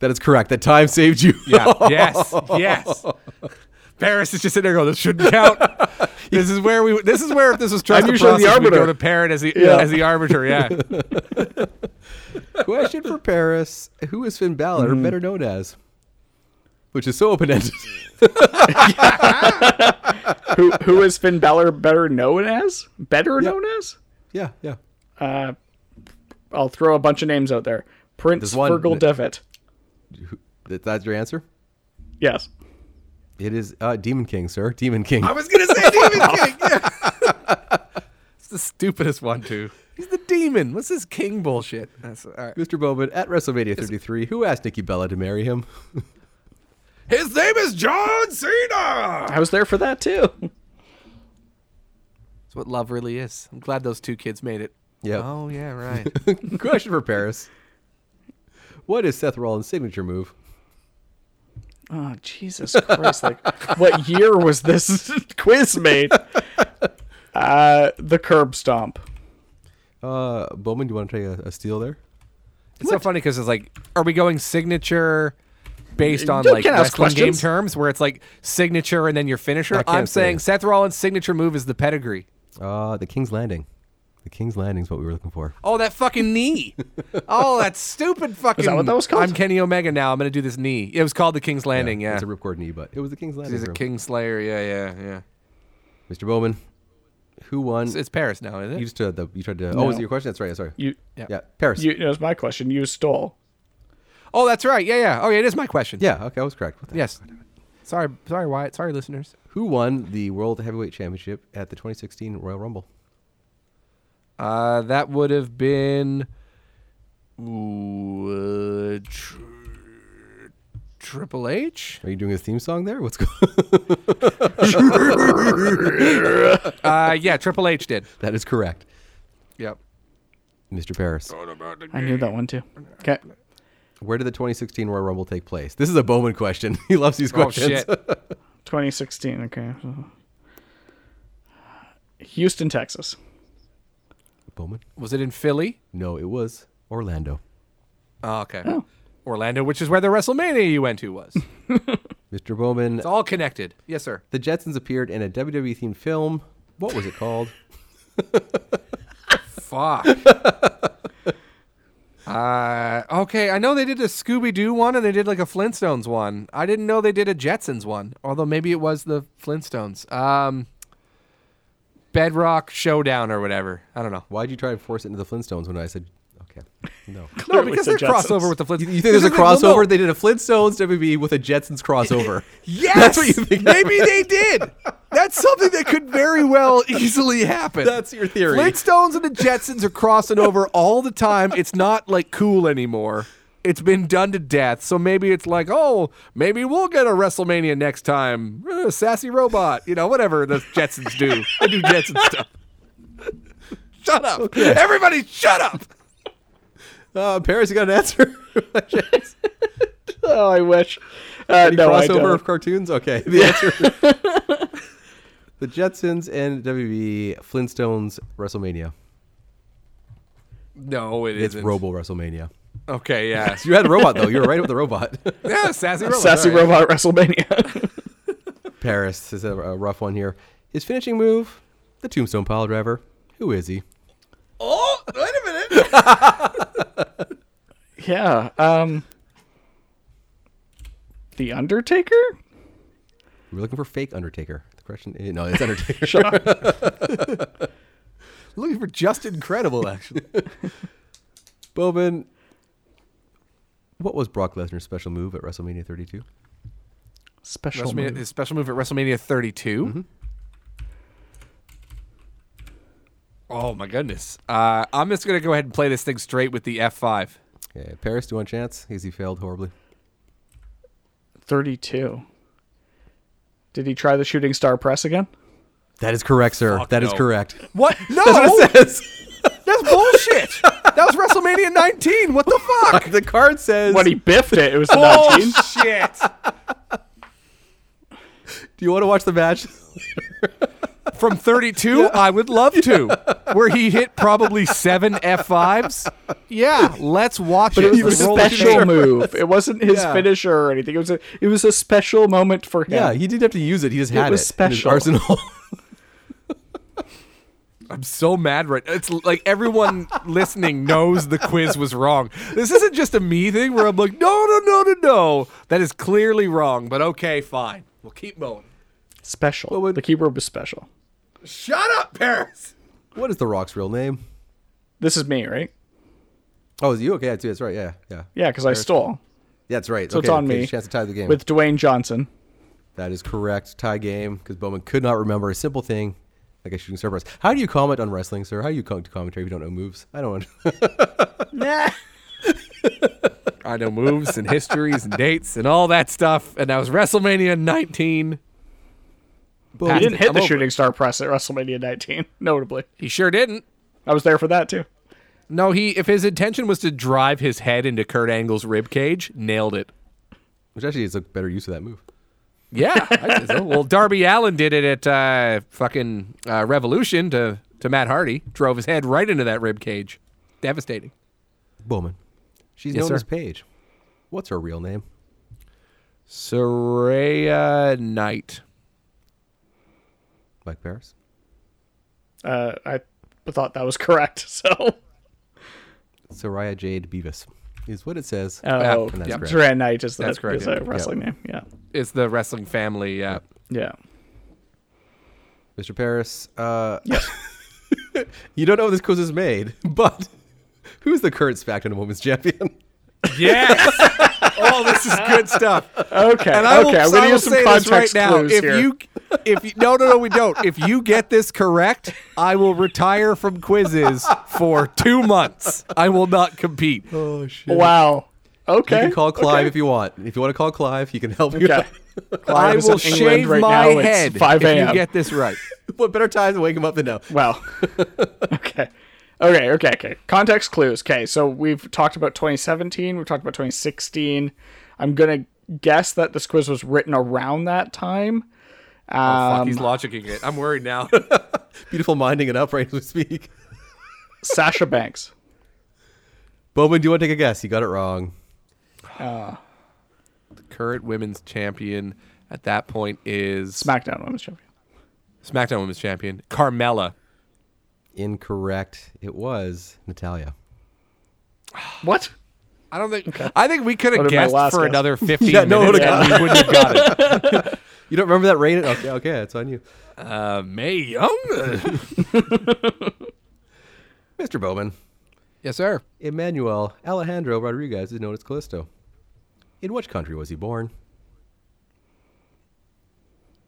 That is correct. That time saved you. Yeah. yes. Yes. Paris is just sitting there going, "This shouldn't count." this is where we. This is where if this was I'm the usually the process, we'd go to Parrot as the Yeah. as the arbiter. Yeah. Question for Paris: Who is Finn Balor Mm-hmm. better known as? Which is so open ended. who who is Finn Balor better known as? Better known as? yeah, yeah. Uh, I'll throw a bunch of names out there. Prince There's one Fergal that- Devitt. That, that's your answer. Yes. It is uh, Demon King, sir. Demon King. I was gonna say Demon King. Yeah. it's the stupidest one too. He's the demon. What's this king bullshit? That's, all right. Mr. Bowman at WrestleMania 33. Who asked Nikki Bella to marry him? His name is John Cena. I was there for that too. That's what love really is. I'm glad those two kids made it. Yep. Oh yeah, right. Question for Paris. What is Seth Rollins' signature move? Oh Jesus Christ! Like, what year was this quiz made? Uh, the curb stomp. Uh, Bowman, do you want to take a, a steal there? It's so funny because it's like, are we going signature based on You like can ask wrestling game terms, where it's like signature and then your finisher? I can't I'm saying say. Seth Rollins' signature move is the pedigree. Uh, the King's Landing. The King's Landing is what we were looking for. Oh, that fucking knee. oh, that stupid fucking. Is that what that was called? I'm Kenny Omega now. I'm gonna do this knee. It was called the King's Landing. Yeah, It's a ripcord knee, but it was the King's Landing. he's a bro. King Slayer. Yeah, yeah, yeah. Mr. Bowman, who won? It's, it's Paris now, is it? you just uh, the, you tried to. No. Oh, was it your question? That's right. Sorry. You. Yeah. Yeah, Paris. You, it was my question. You stole. Oh, that's right. Yeah, yeah. Oh, yeah. It is my question. yeah. Okay, I was correct. What the- Yes. Sorry, sorry, Wyatt. Sorry, listeners. Who won the World Heavyweight Championship at the 2016 Royal Rumble? Uh, that would have been Ooh, uh, tr- Triple H? Are you doing a theme song there? What's going? Uh, yeah, Triple H did. that is correct, Yep. Mr. Paris. I knew that one too. Okay. Where did the 2016 Royal Rumble take place? This is a Bowman question. he loves these Oh questions. shit. 2016. Okay. Houston, Texas. Bowman? Was it in Philly? No, it was Orlando. Oh, okay. Orlando, which is where the WrestleMania you went to was. Mr. Bowman, It's all connected. Yes, sir. the Jetsons appeared in a WWE themed film. What was it called? Fuck. uh, okay, I know they did a Scooby Doo one and they did like a Flintstones one. I didn't know they did a Jetsons one, although maybe it was the Flintstones. Um, Bedrock Showdown or whatever. I don't know. Why'd you try and force it into the Flintstones when I said, no. No, because the they're crossover with the Flintstones. You think there's a Well, no. crossover? They did a Flintstones WWE with a Jetsons crossover. Yes, That's what you think Maybe they did. That's something that could very well easily happen. That's your theory. Flintstones and the Jetsons are crossing over all the time. It's not like cool anymore. It's been done to death. So maybe it's like, oh, maybe we'll get a WrestleMania next time. Uh, sassy robot, you know, whatever the Jetsons do. They do Jetson stuff. Shut up. Everybody shut up. Uh, Paris, you got an answer? Oh, I wish. Uh, Any no, I crossover don't. of cartoons? Okay. The answer. the Jetsons and WB Flintstones WrestleMania. No, it It's isn't. Robo WrestleMania. Okay, yeah. You had a robot though. You were right with the robot. Yeah, sassy robot. Sassy all right. Robot WrestleMania. Paris is a, a rough one here. His finishing move, the Tombstone Pile Driver. Who is he? Oh, wait a minute. yeah. Um. The Undertaker. We're looking for fake Undertaker. The question is, no, it's Undertaker. Shut. Looking for just incredible, actually. Bowman. What was Brock Lesnar's special move at WrestleMania 32? Special. WrestleMania, move. his special move at WrestleMania 32. Oh my goodness! Uh, I'm just gonna go ahead and play this thing straight with the F5. Okay, Paris, do you want a chance? Because he failed horribly. Thirty-two. Did he try the shooting star press again? That is correct, sir. Fuck That is no. correct. What? No, That's what it says. that's bullshit. that was WrestleMania 19. What the fuck? the card says. When he biffed it, it was the 19. Bullshit. do you want to watch the match? From 32, I would love to. Where he hit probably seven F5s. Yeah, let's watch But it. it was a special move. It wasn't his Yeah. finisher or anything. It was a it was a special moment for him. yeah, he didn't have to use it. He just had it, was in special. his arsenal. I'm so mad right. It's like everyone listening knows the quiz was wrong. This isn't just a me thing where I'm like, no, no, no, no, no. That is clearly wrong. But okay, fine. We'll keep going. special. the keyboard was special. Shut up, Paris. what is The Rock's real name? This is me, right? Oh, is you? Okay, that's, that's right. Yeah, yeah. Yeah, because I stole Yeah, that's right. So okay, it's on okay, me. Chance to tie the game. with Dwayne Johnson. that is correct. Tie game because Bowman could not remember a simple thing like a shooting star press. How do you comment on wrestling, sir? How do you come to commentary if you don't know moves? I don't. Know. Nah. I know moves and histories and dates and all that stuff. And that was WrestleMania 19. He didn't hit I'm the over shooting it. star press at WrestleMania 19. Notably, He sure didn't. I was there for that too. No, he if his intention was to drive his head into Kurt Angle's rib cage, nailed it. Which actually is a better use of that move. Yeah. I so. Well, Darby Allin did it at uh, fucking uh, Revolution to, to Matt Hardy. Drove his head right into that rib cage. Devastating. Bowman. She's Yes, known sir. as Paige. What's her real name? Saraya Knight. Mike Paris. Uh, I thought that was correct. So, Saraya Jade Bevis is what it says. oh, and that's yeah, correct. Duran Knight is the That's correct, is yeah. a wrestling name. Yeah, It's the wrestling family. Yeah. yeah. Mr. Paris. Uh, you don't know when this quiz is made, but who's the current SmackDown Women's Champion? Yes. Oh, this is good stuff. Okay, And I will, okay. I'm I gonna will use some say this right context now. clues If here. you if you, no, no, no, we don't. If you get this correct, I will retire from quizzes for two months. I will not compete. Oh shit. Wow. Okay. You can call Clive okay. if you want. If you want to call Clive, he can help you. Okay. out. I Clive is will in England shave right my now. Head 5 if you get this right. what better time to wake him up than now? Wow. okay. Okay, okay, okay. Context clues. Okay, so we've talked about 2017, we've talked about 2016. I'm going to guess that this quiz was written around that time. Oh, Um, fuck, he's logicking it. I'm worried now. Beautiful minding it up right as we speak. Sasha Banks. Bowman, do you want to take a guess? You got it wrong. Uh, the current women's champion at that point is SmackDown Women's Champion. SmackDown Women's Champion Carmella. Incorrect. It was Natalya. What? I don't think. I think we could have What did my guessed for guess? another 15 Yeah, no minutes would've and we wouldn't have got it. You don't remember that reign? Okay, okay, it's on you. Uh, Mae Young. Mr. Bowman. yes, sir. Emmanuel Alejandro Rodriguez is known as Kalisto. In which country was he born?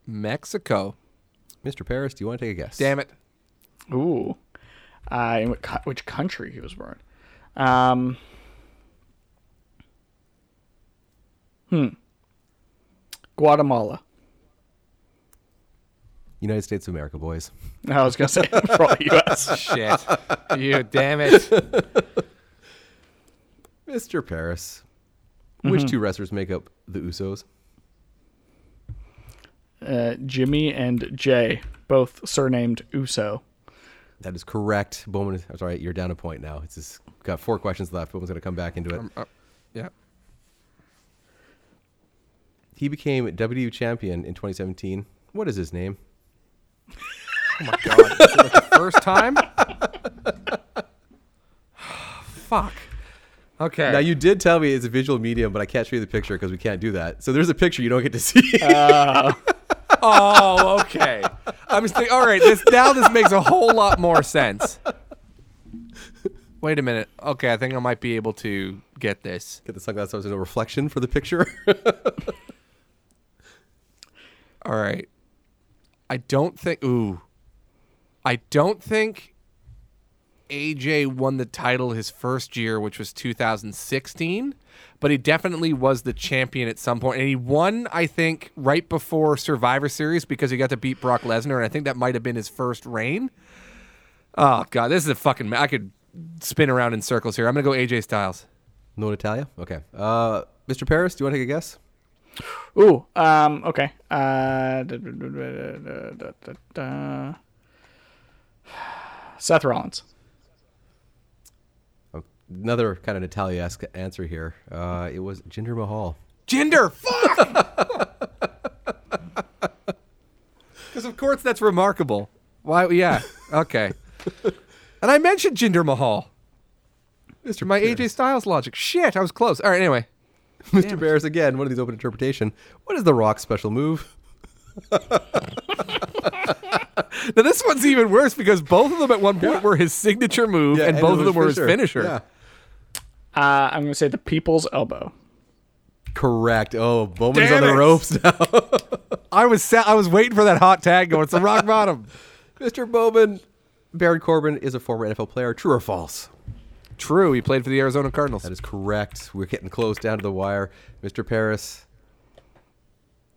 Mexico. Mr. Paris, do you want to take a guess? Damn it. Ooh. Uh, in what, co- which country he was born? Um, hmm. Guatemala. United States of America, boys. I was going to say probably U.S. Shit. you damn it. Mr. Paris. Which two wrestlers make up the Usos? Uh, Jimmy and Jay, both surnamed Uso. That is correct. Bowman is, I'm sorry, you're down a point now. It's just got four questions left. Bowman's going to come back into it. Yeah. He became WWE champion in 2017. What is his name? Oh my god. Is it like the first time? Fuck. Okay. Now you did tell me it's a visual medium, but I can't show you the picture because we can't do that. So there's a picture you don't get to see. Oh. oh, okay. I'm just thinking, all right, this now this makes a whole lot more sense. Wait a minute. Okay, I think I might be able to get this. get the sunglasses there's no reflection for the picture. All right. I don't think. Ooh. I don't think AJ won the title his first year, which was 2016, but he definitely was the champion at some point. And he won, I think, right before Survivor Series because he got to beat Brock Lesnar, and I think that might have been his first reign. Oh, God. This is a fucking. ma- I could spin around in circles here. I'm going to go AJ Styles. no Natalya? Okay. Uh, Mr. Paris, do you want to take a guess? Ooh, um, okay. Uh, da- da- da. Seth Rollins. Another kind of Natalya-esque answer here. Uh, it was Jinder Mahal. Gender, fuck. Because of course that's remarkable. Why? Yeah. Okay. and I mentioned Jinder Mahal. Mr. My Paris. AJ Styles logic. Shit, I was close. All right. Anyway, Mr. Paris again. One of these open interpretation. What is the Rock special move? now this one's even worse because both of them at one point were his signature move, and, it both of them were his finisher. Yeah. Uh, I'm going to say the People's Elbow. Correct. Oh, Bowman's Damn on the it. ropes now. I was sa- I was waiting for that hot tag going. It's the rock bottom. Mr. Bowman, Baron Corbin is a former NFL player. True or false? True. He played for the Arizona Cardinals. That is correct. We're getting close down to the wire. Mr. Paris,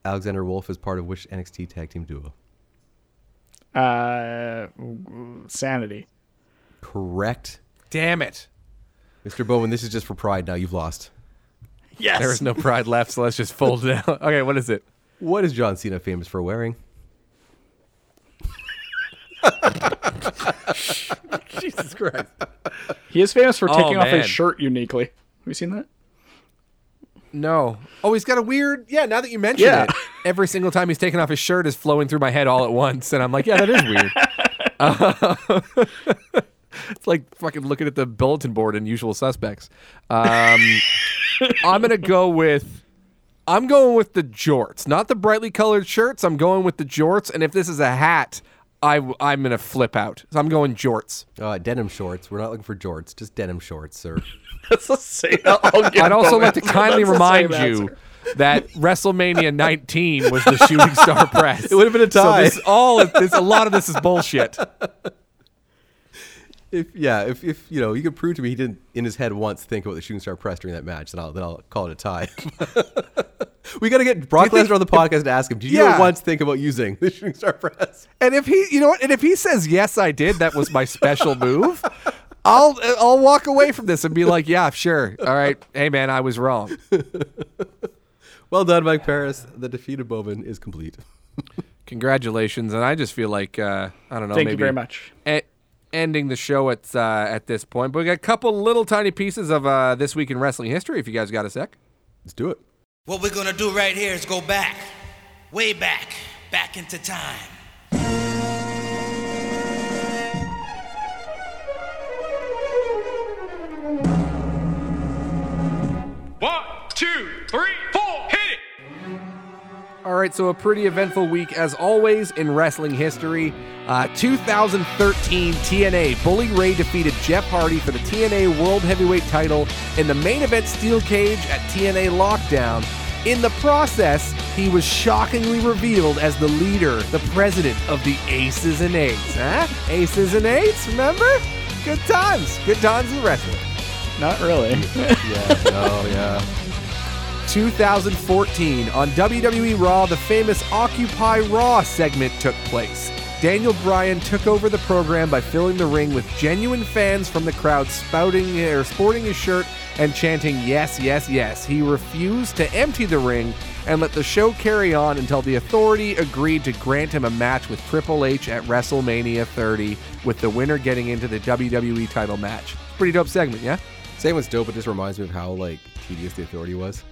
Alexander Wolf is part of which NXT tag team duo? Uh, Sanity. Correct. Damn it. Mr. Bowman, this is just for pride now. You've lost. Yes. There is no pride left, so let's just fold it out. Okay, what is it? What is John Cena famous for wearing? Jesus Christ. He is famous for Oh, taking off man. his shirt uniquely. Have you seen that? No. Oh, he's got a weird. Yeah, now that you mention Yeah. it, every single time he's taking off his shirt is flowing through my head all at once, and I'm like, yeah, that is weird. It's like fucking looking at the bulletin board in Usual Suspects. Um, I'm gonna go with. I'm going with the jorts, not the brightly colored shirts. I'm going with the jorts, and if this is a hat, I I'm gonna flip out. So I'm going jorts. Uh, denim shorts. We're not looking for jorts, just denim shorts, sir. That's the same. I'll give I'd also Bowman- like to kindly that's remind you that WrestleMania 19 was the shooting star press. It would have been a tie. So this all this a lot of this is bullshit. If yeah, if, if you know, you could prove to me he didn't in his head once think about the shooting star press during that match, then I'll then I'll call it a tie. we got to get Brock think- Lesnar on the podcast to ask him. Did you Yeah. ever once think about using the shooting star press? And if he, you know what? And if he says yes, I did. That was my special move. I'll I'll walk away from this and be like, yeah, sure. All right. Hey man, I was wrong. Well done, Mike Paris. The defeat of Bowman is complete. Congratulations. And I just feel like uh, I don't know. Thank maybe you very much. Ending the show at uh, at this point. But we got a couple little tiny pieces of uh, this week in wrestling history. If you guys got a sec. Let's do it. What we're gonna do right here is go back, way back, back into time. One, two, three, four, hit it! All right, so a pretty eventful week as always in wrestling history. Uh, 2013 TNA Bully Ray defeated Jeff Hardy for the TNA World Heavyweight title in the main event steel cage at TNA Lockdown. In the process, he was shockingly revealed as the leader, the president of the Aces and Eights. Huh? Aces and Eights, remember? Good times. Good times in wrestling. Not really. Yeah. oh yeah. 2014 on WWE Raw, the famous Occupy Raw segment took place. Daniel Bryan took over the program by filling the ring with genuine fans from the crowd spouting or sporting his shirt and chanting yes, yes, yes. He refused to empty the ring and let the show carry on until the authority agreed to grant him a match with Triple H at WrestleMania 30, with the winner getting into the WWE title match. Pretty dope segment, yeah? Same was dope. It just reminds me of how like tedious the authority was,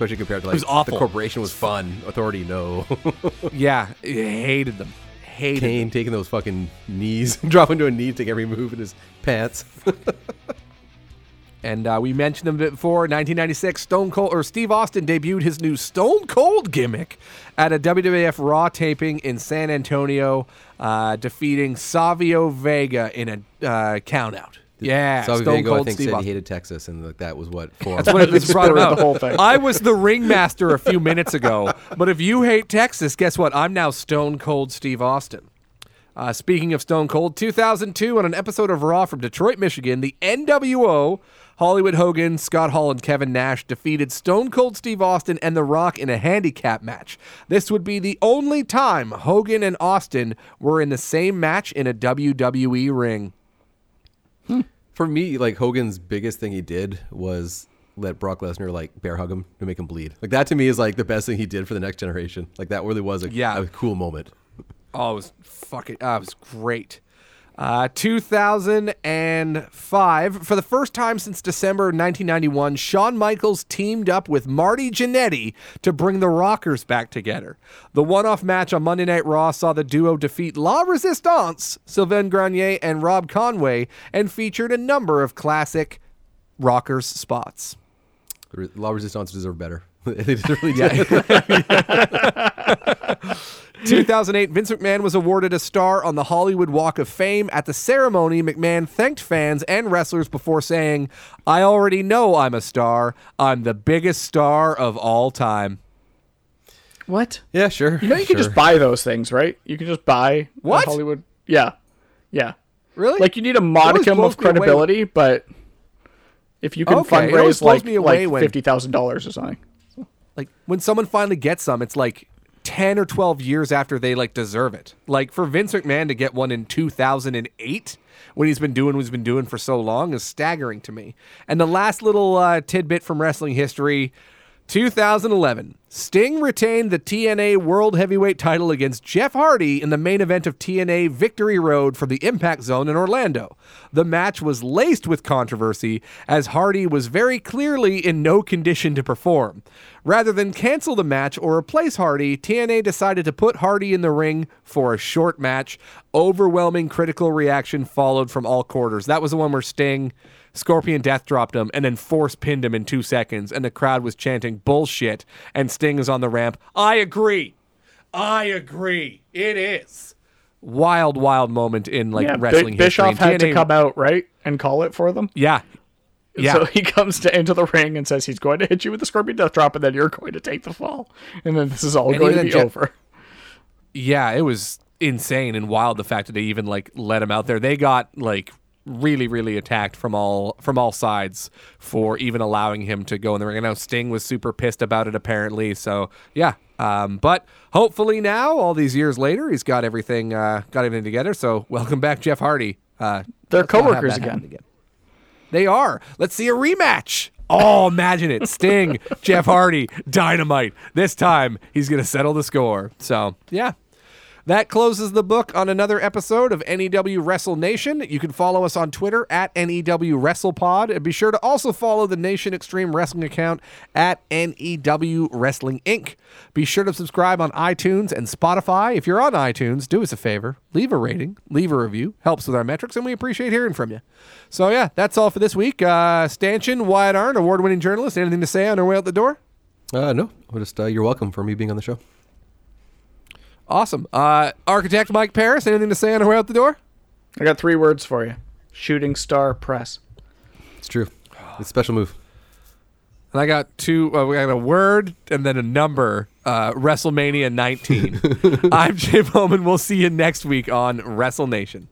especially compared to like was awful. the corporation was fun. Authority, no. Yeah, I hated them. Hated them. Kane taking those fucking knees, dropping to a knee, take every move in his pants. And uh, we mentioned him before. 1996, Stone Cold or Steve Austin debuted his new Stone Cold gimmick at a WWF Raw taping in San Antonio, uh, defeating Savio Vega in a uh, countout. Yeah, Savio Stone Vega, I Cold think, Steve said Austin. he hated Texas, and like, that was what for. That's what it was brought spurred about. the whole thing. I was the ringmaster a few minutes ago, but if you hate Texas, guess what? I'm now Stone Cold Steve Austin. Uh, speaking of Stone Cold, 2002 on an episode of Raw from Detroit, Michigan, the NWO, Hollywood Hogan, Scott Hall, and Kevin Nash defeated Stone Cold Steve Austin and The Rock in a handicap match. This would be the only time Hogan and Austin were in the same match in a WWE ring. For me, like Hogan's biggest thing he did was let Brock Lesnar like bear hug him to make him bleed. Like that to me is like the best thing he did for the next generation. Like that really was a, Yeah. a cool moment. Oh, it was fucking. Oh, it was great. Uh, 2005, for the first time since December 1991, Shawn Michaels teamed up with Marty Jannetty to bring the Rockers back together. The one-off match on Monday Night Raw saw the duo defeat La Resistance, Sylvain Grenier, and Rob Conway, and featured a number of classic Rockers spots. La Resistance deserve better. they really did. 2008, Vince McMahon was awarded a star on the Hollywood Walk of Fame. At the ceremony, McMahon thanked fans and wrestlers before saying, I already know I'm a star. I'm the biggest star of all time. What? Yeah, sure. You know you can just buy those things, right? You can just buy a What? Hollywood. Yeah, yeah. Really? Like you need a modicum of me away credibility, but if you can Okay, fundraise like, like fifty thousand dollars or something, like when someone finally gets some, it's like 10 or 12 years after they like deserve it. Like for Vince McMahon to get one in 2008 when he's been doing what he's been doing for so long is staggering to me. And the last little uh, tidbit from wrestling history 2011. Sting retained the TNA World Heavyweight title against Jeff Hardy in the main event of TNA Victory Road for the Impact Zone in Orlando. The match was laced with controversy as Hardy was very clearly in no condition to perform. Rather than cancel the match or replace Hardy, TNA decided to put Hardy in the ring for a short match. Overwhelming critical reaction followed from all quarters. That was the one where Sting Scorpion death dropped him and then force pinned him in two seconds, and the crowd was chanting bullshit. And Sting is on the ramp. I agree. I agree. It is. Wild, wild moment in like yeah. Wrestling Bischoff history. had to come out right and call it for them. Yeah. Yeah. So he comes to, into the ring and says he's going to hit you with the Scorpion Death Drop, and then you're going to take the fall, and then this is all And going to be over. Yeah, it was insane and wild the fact that they even like let him out there. They got like really, really attacked from all from all sides for even allowing him to go in the ring. I know Sting was super pissed about it apparently. So yeah. Um, but hopefully now, all these years later, he's got everything uh, got everything together. So welcome back, Jeff Hardy. Uh, They're let's coworkers that happen again. They are. Let's see a rematch. Oh, imagine it. Sting, Jeff Hardy, Dynamite. This time he's going to settle the score. So, yeah. That closes the book on another episode of NEW Wrestle Nation. You can follow us on Twitter at NEW WrestlePod. And be sure to also follow the Nation Extreme Wrestling account at NEW Wrestling Inc. Be sure to subscribe on iTunes and Spotify. If you're on iTunes, do us a favor, leave a rating, leave a review. Helps with our metrics, and we appreciate hearing from you. So, yeah, that's all for this week. Uh, Stanchion, Wyatt Arndt, award winning journalist, anything to say on our way out the door? Uh, no, just uh, you're welcome for me being on the show. Awesome. Uh, architect Mike Paris, anything to say on our way out the door? I got three words for you: shooting star press. It's true. It's a special move. And I got two. Uh, we got a word and then a number. Uh, WrestleMania 19. I'm Jay Bowman. We'll see you next week on Wrestle Nation.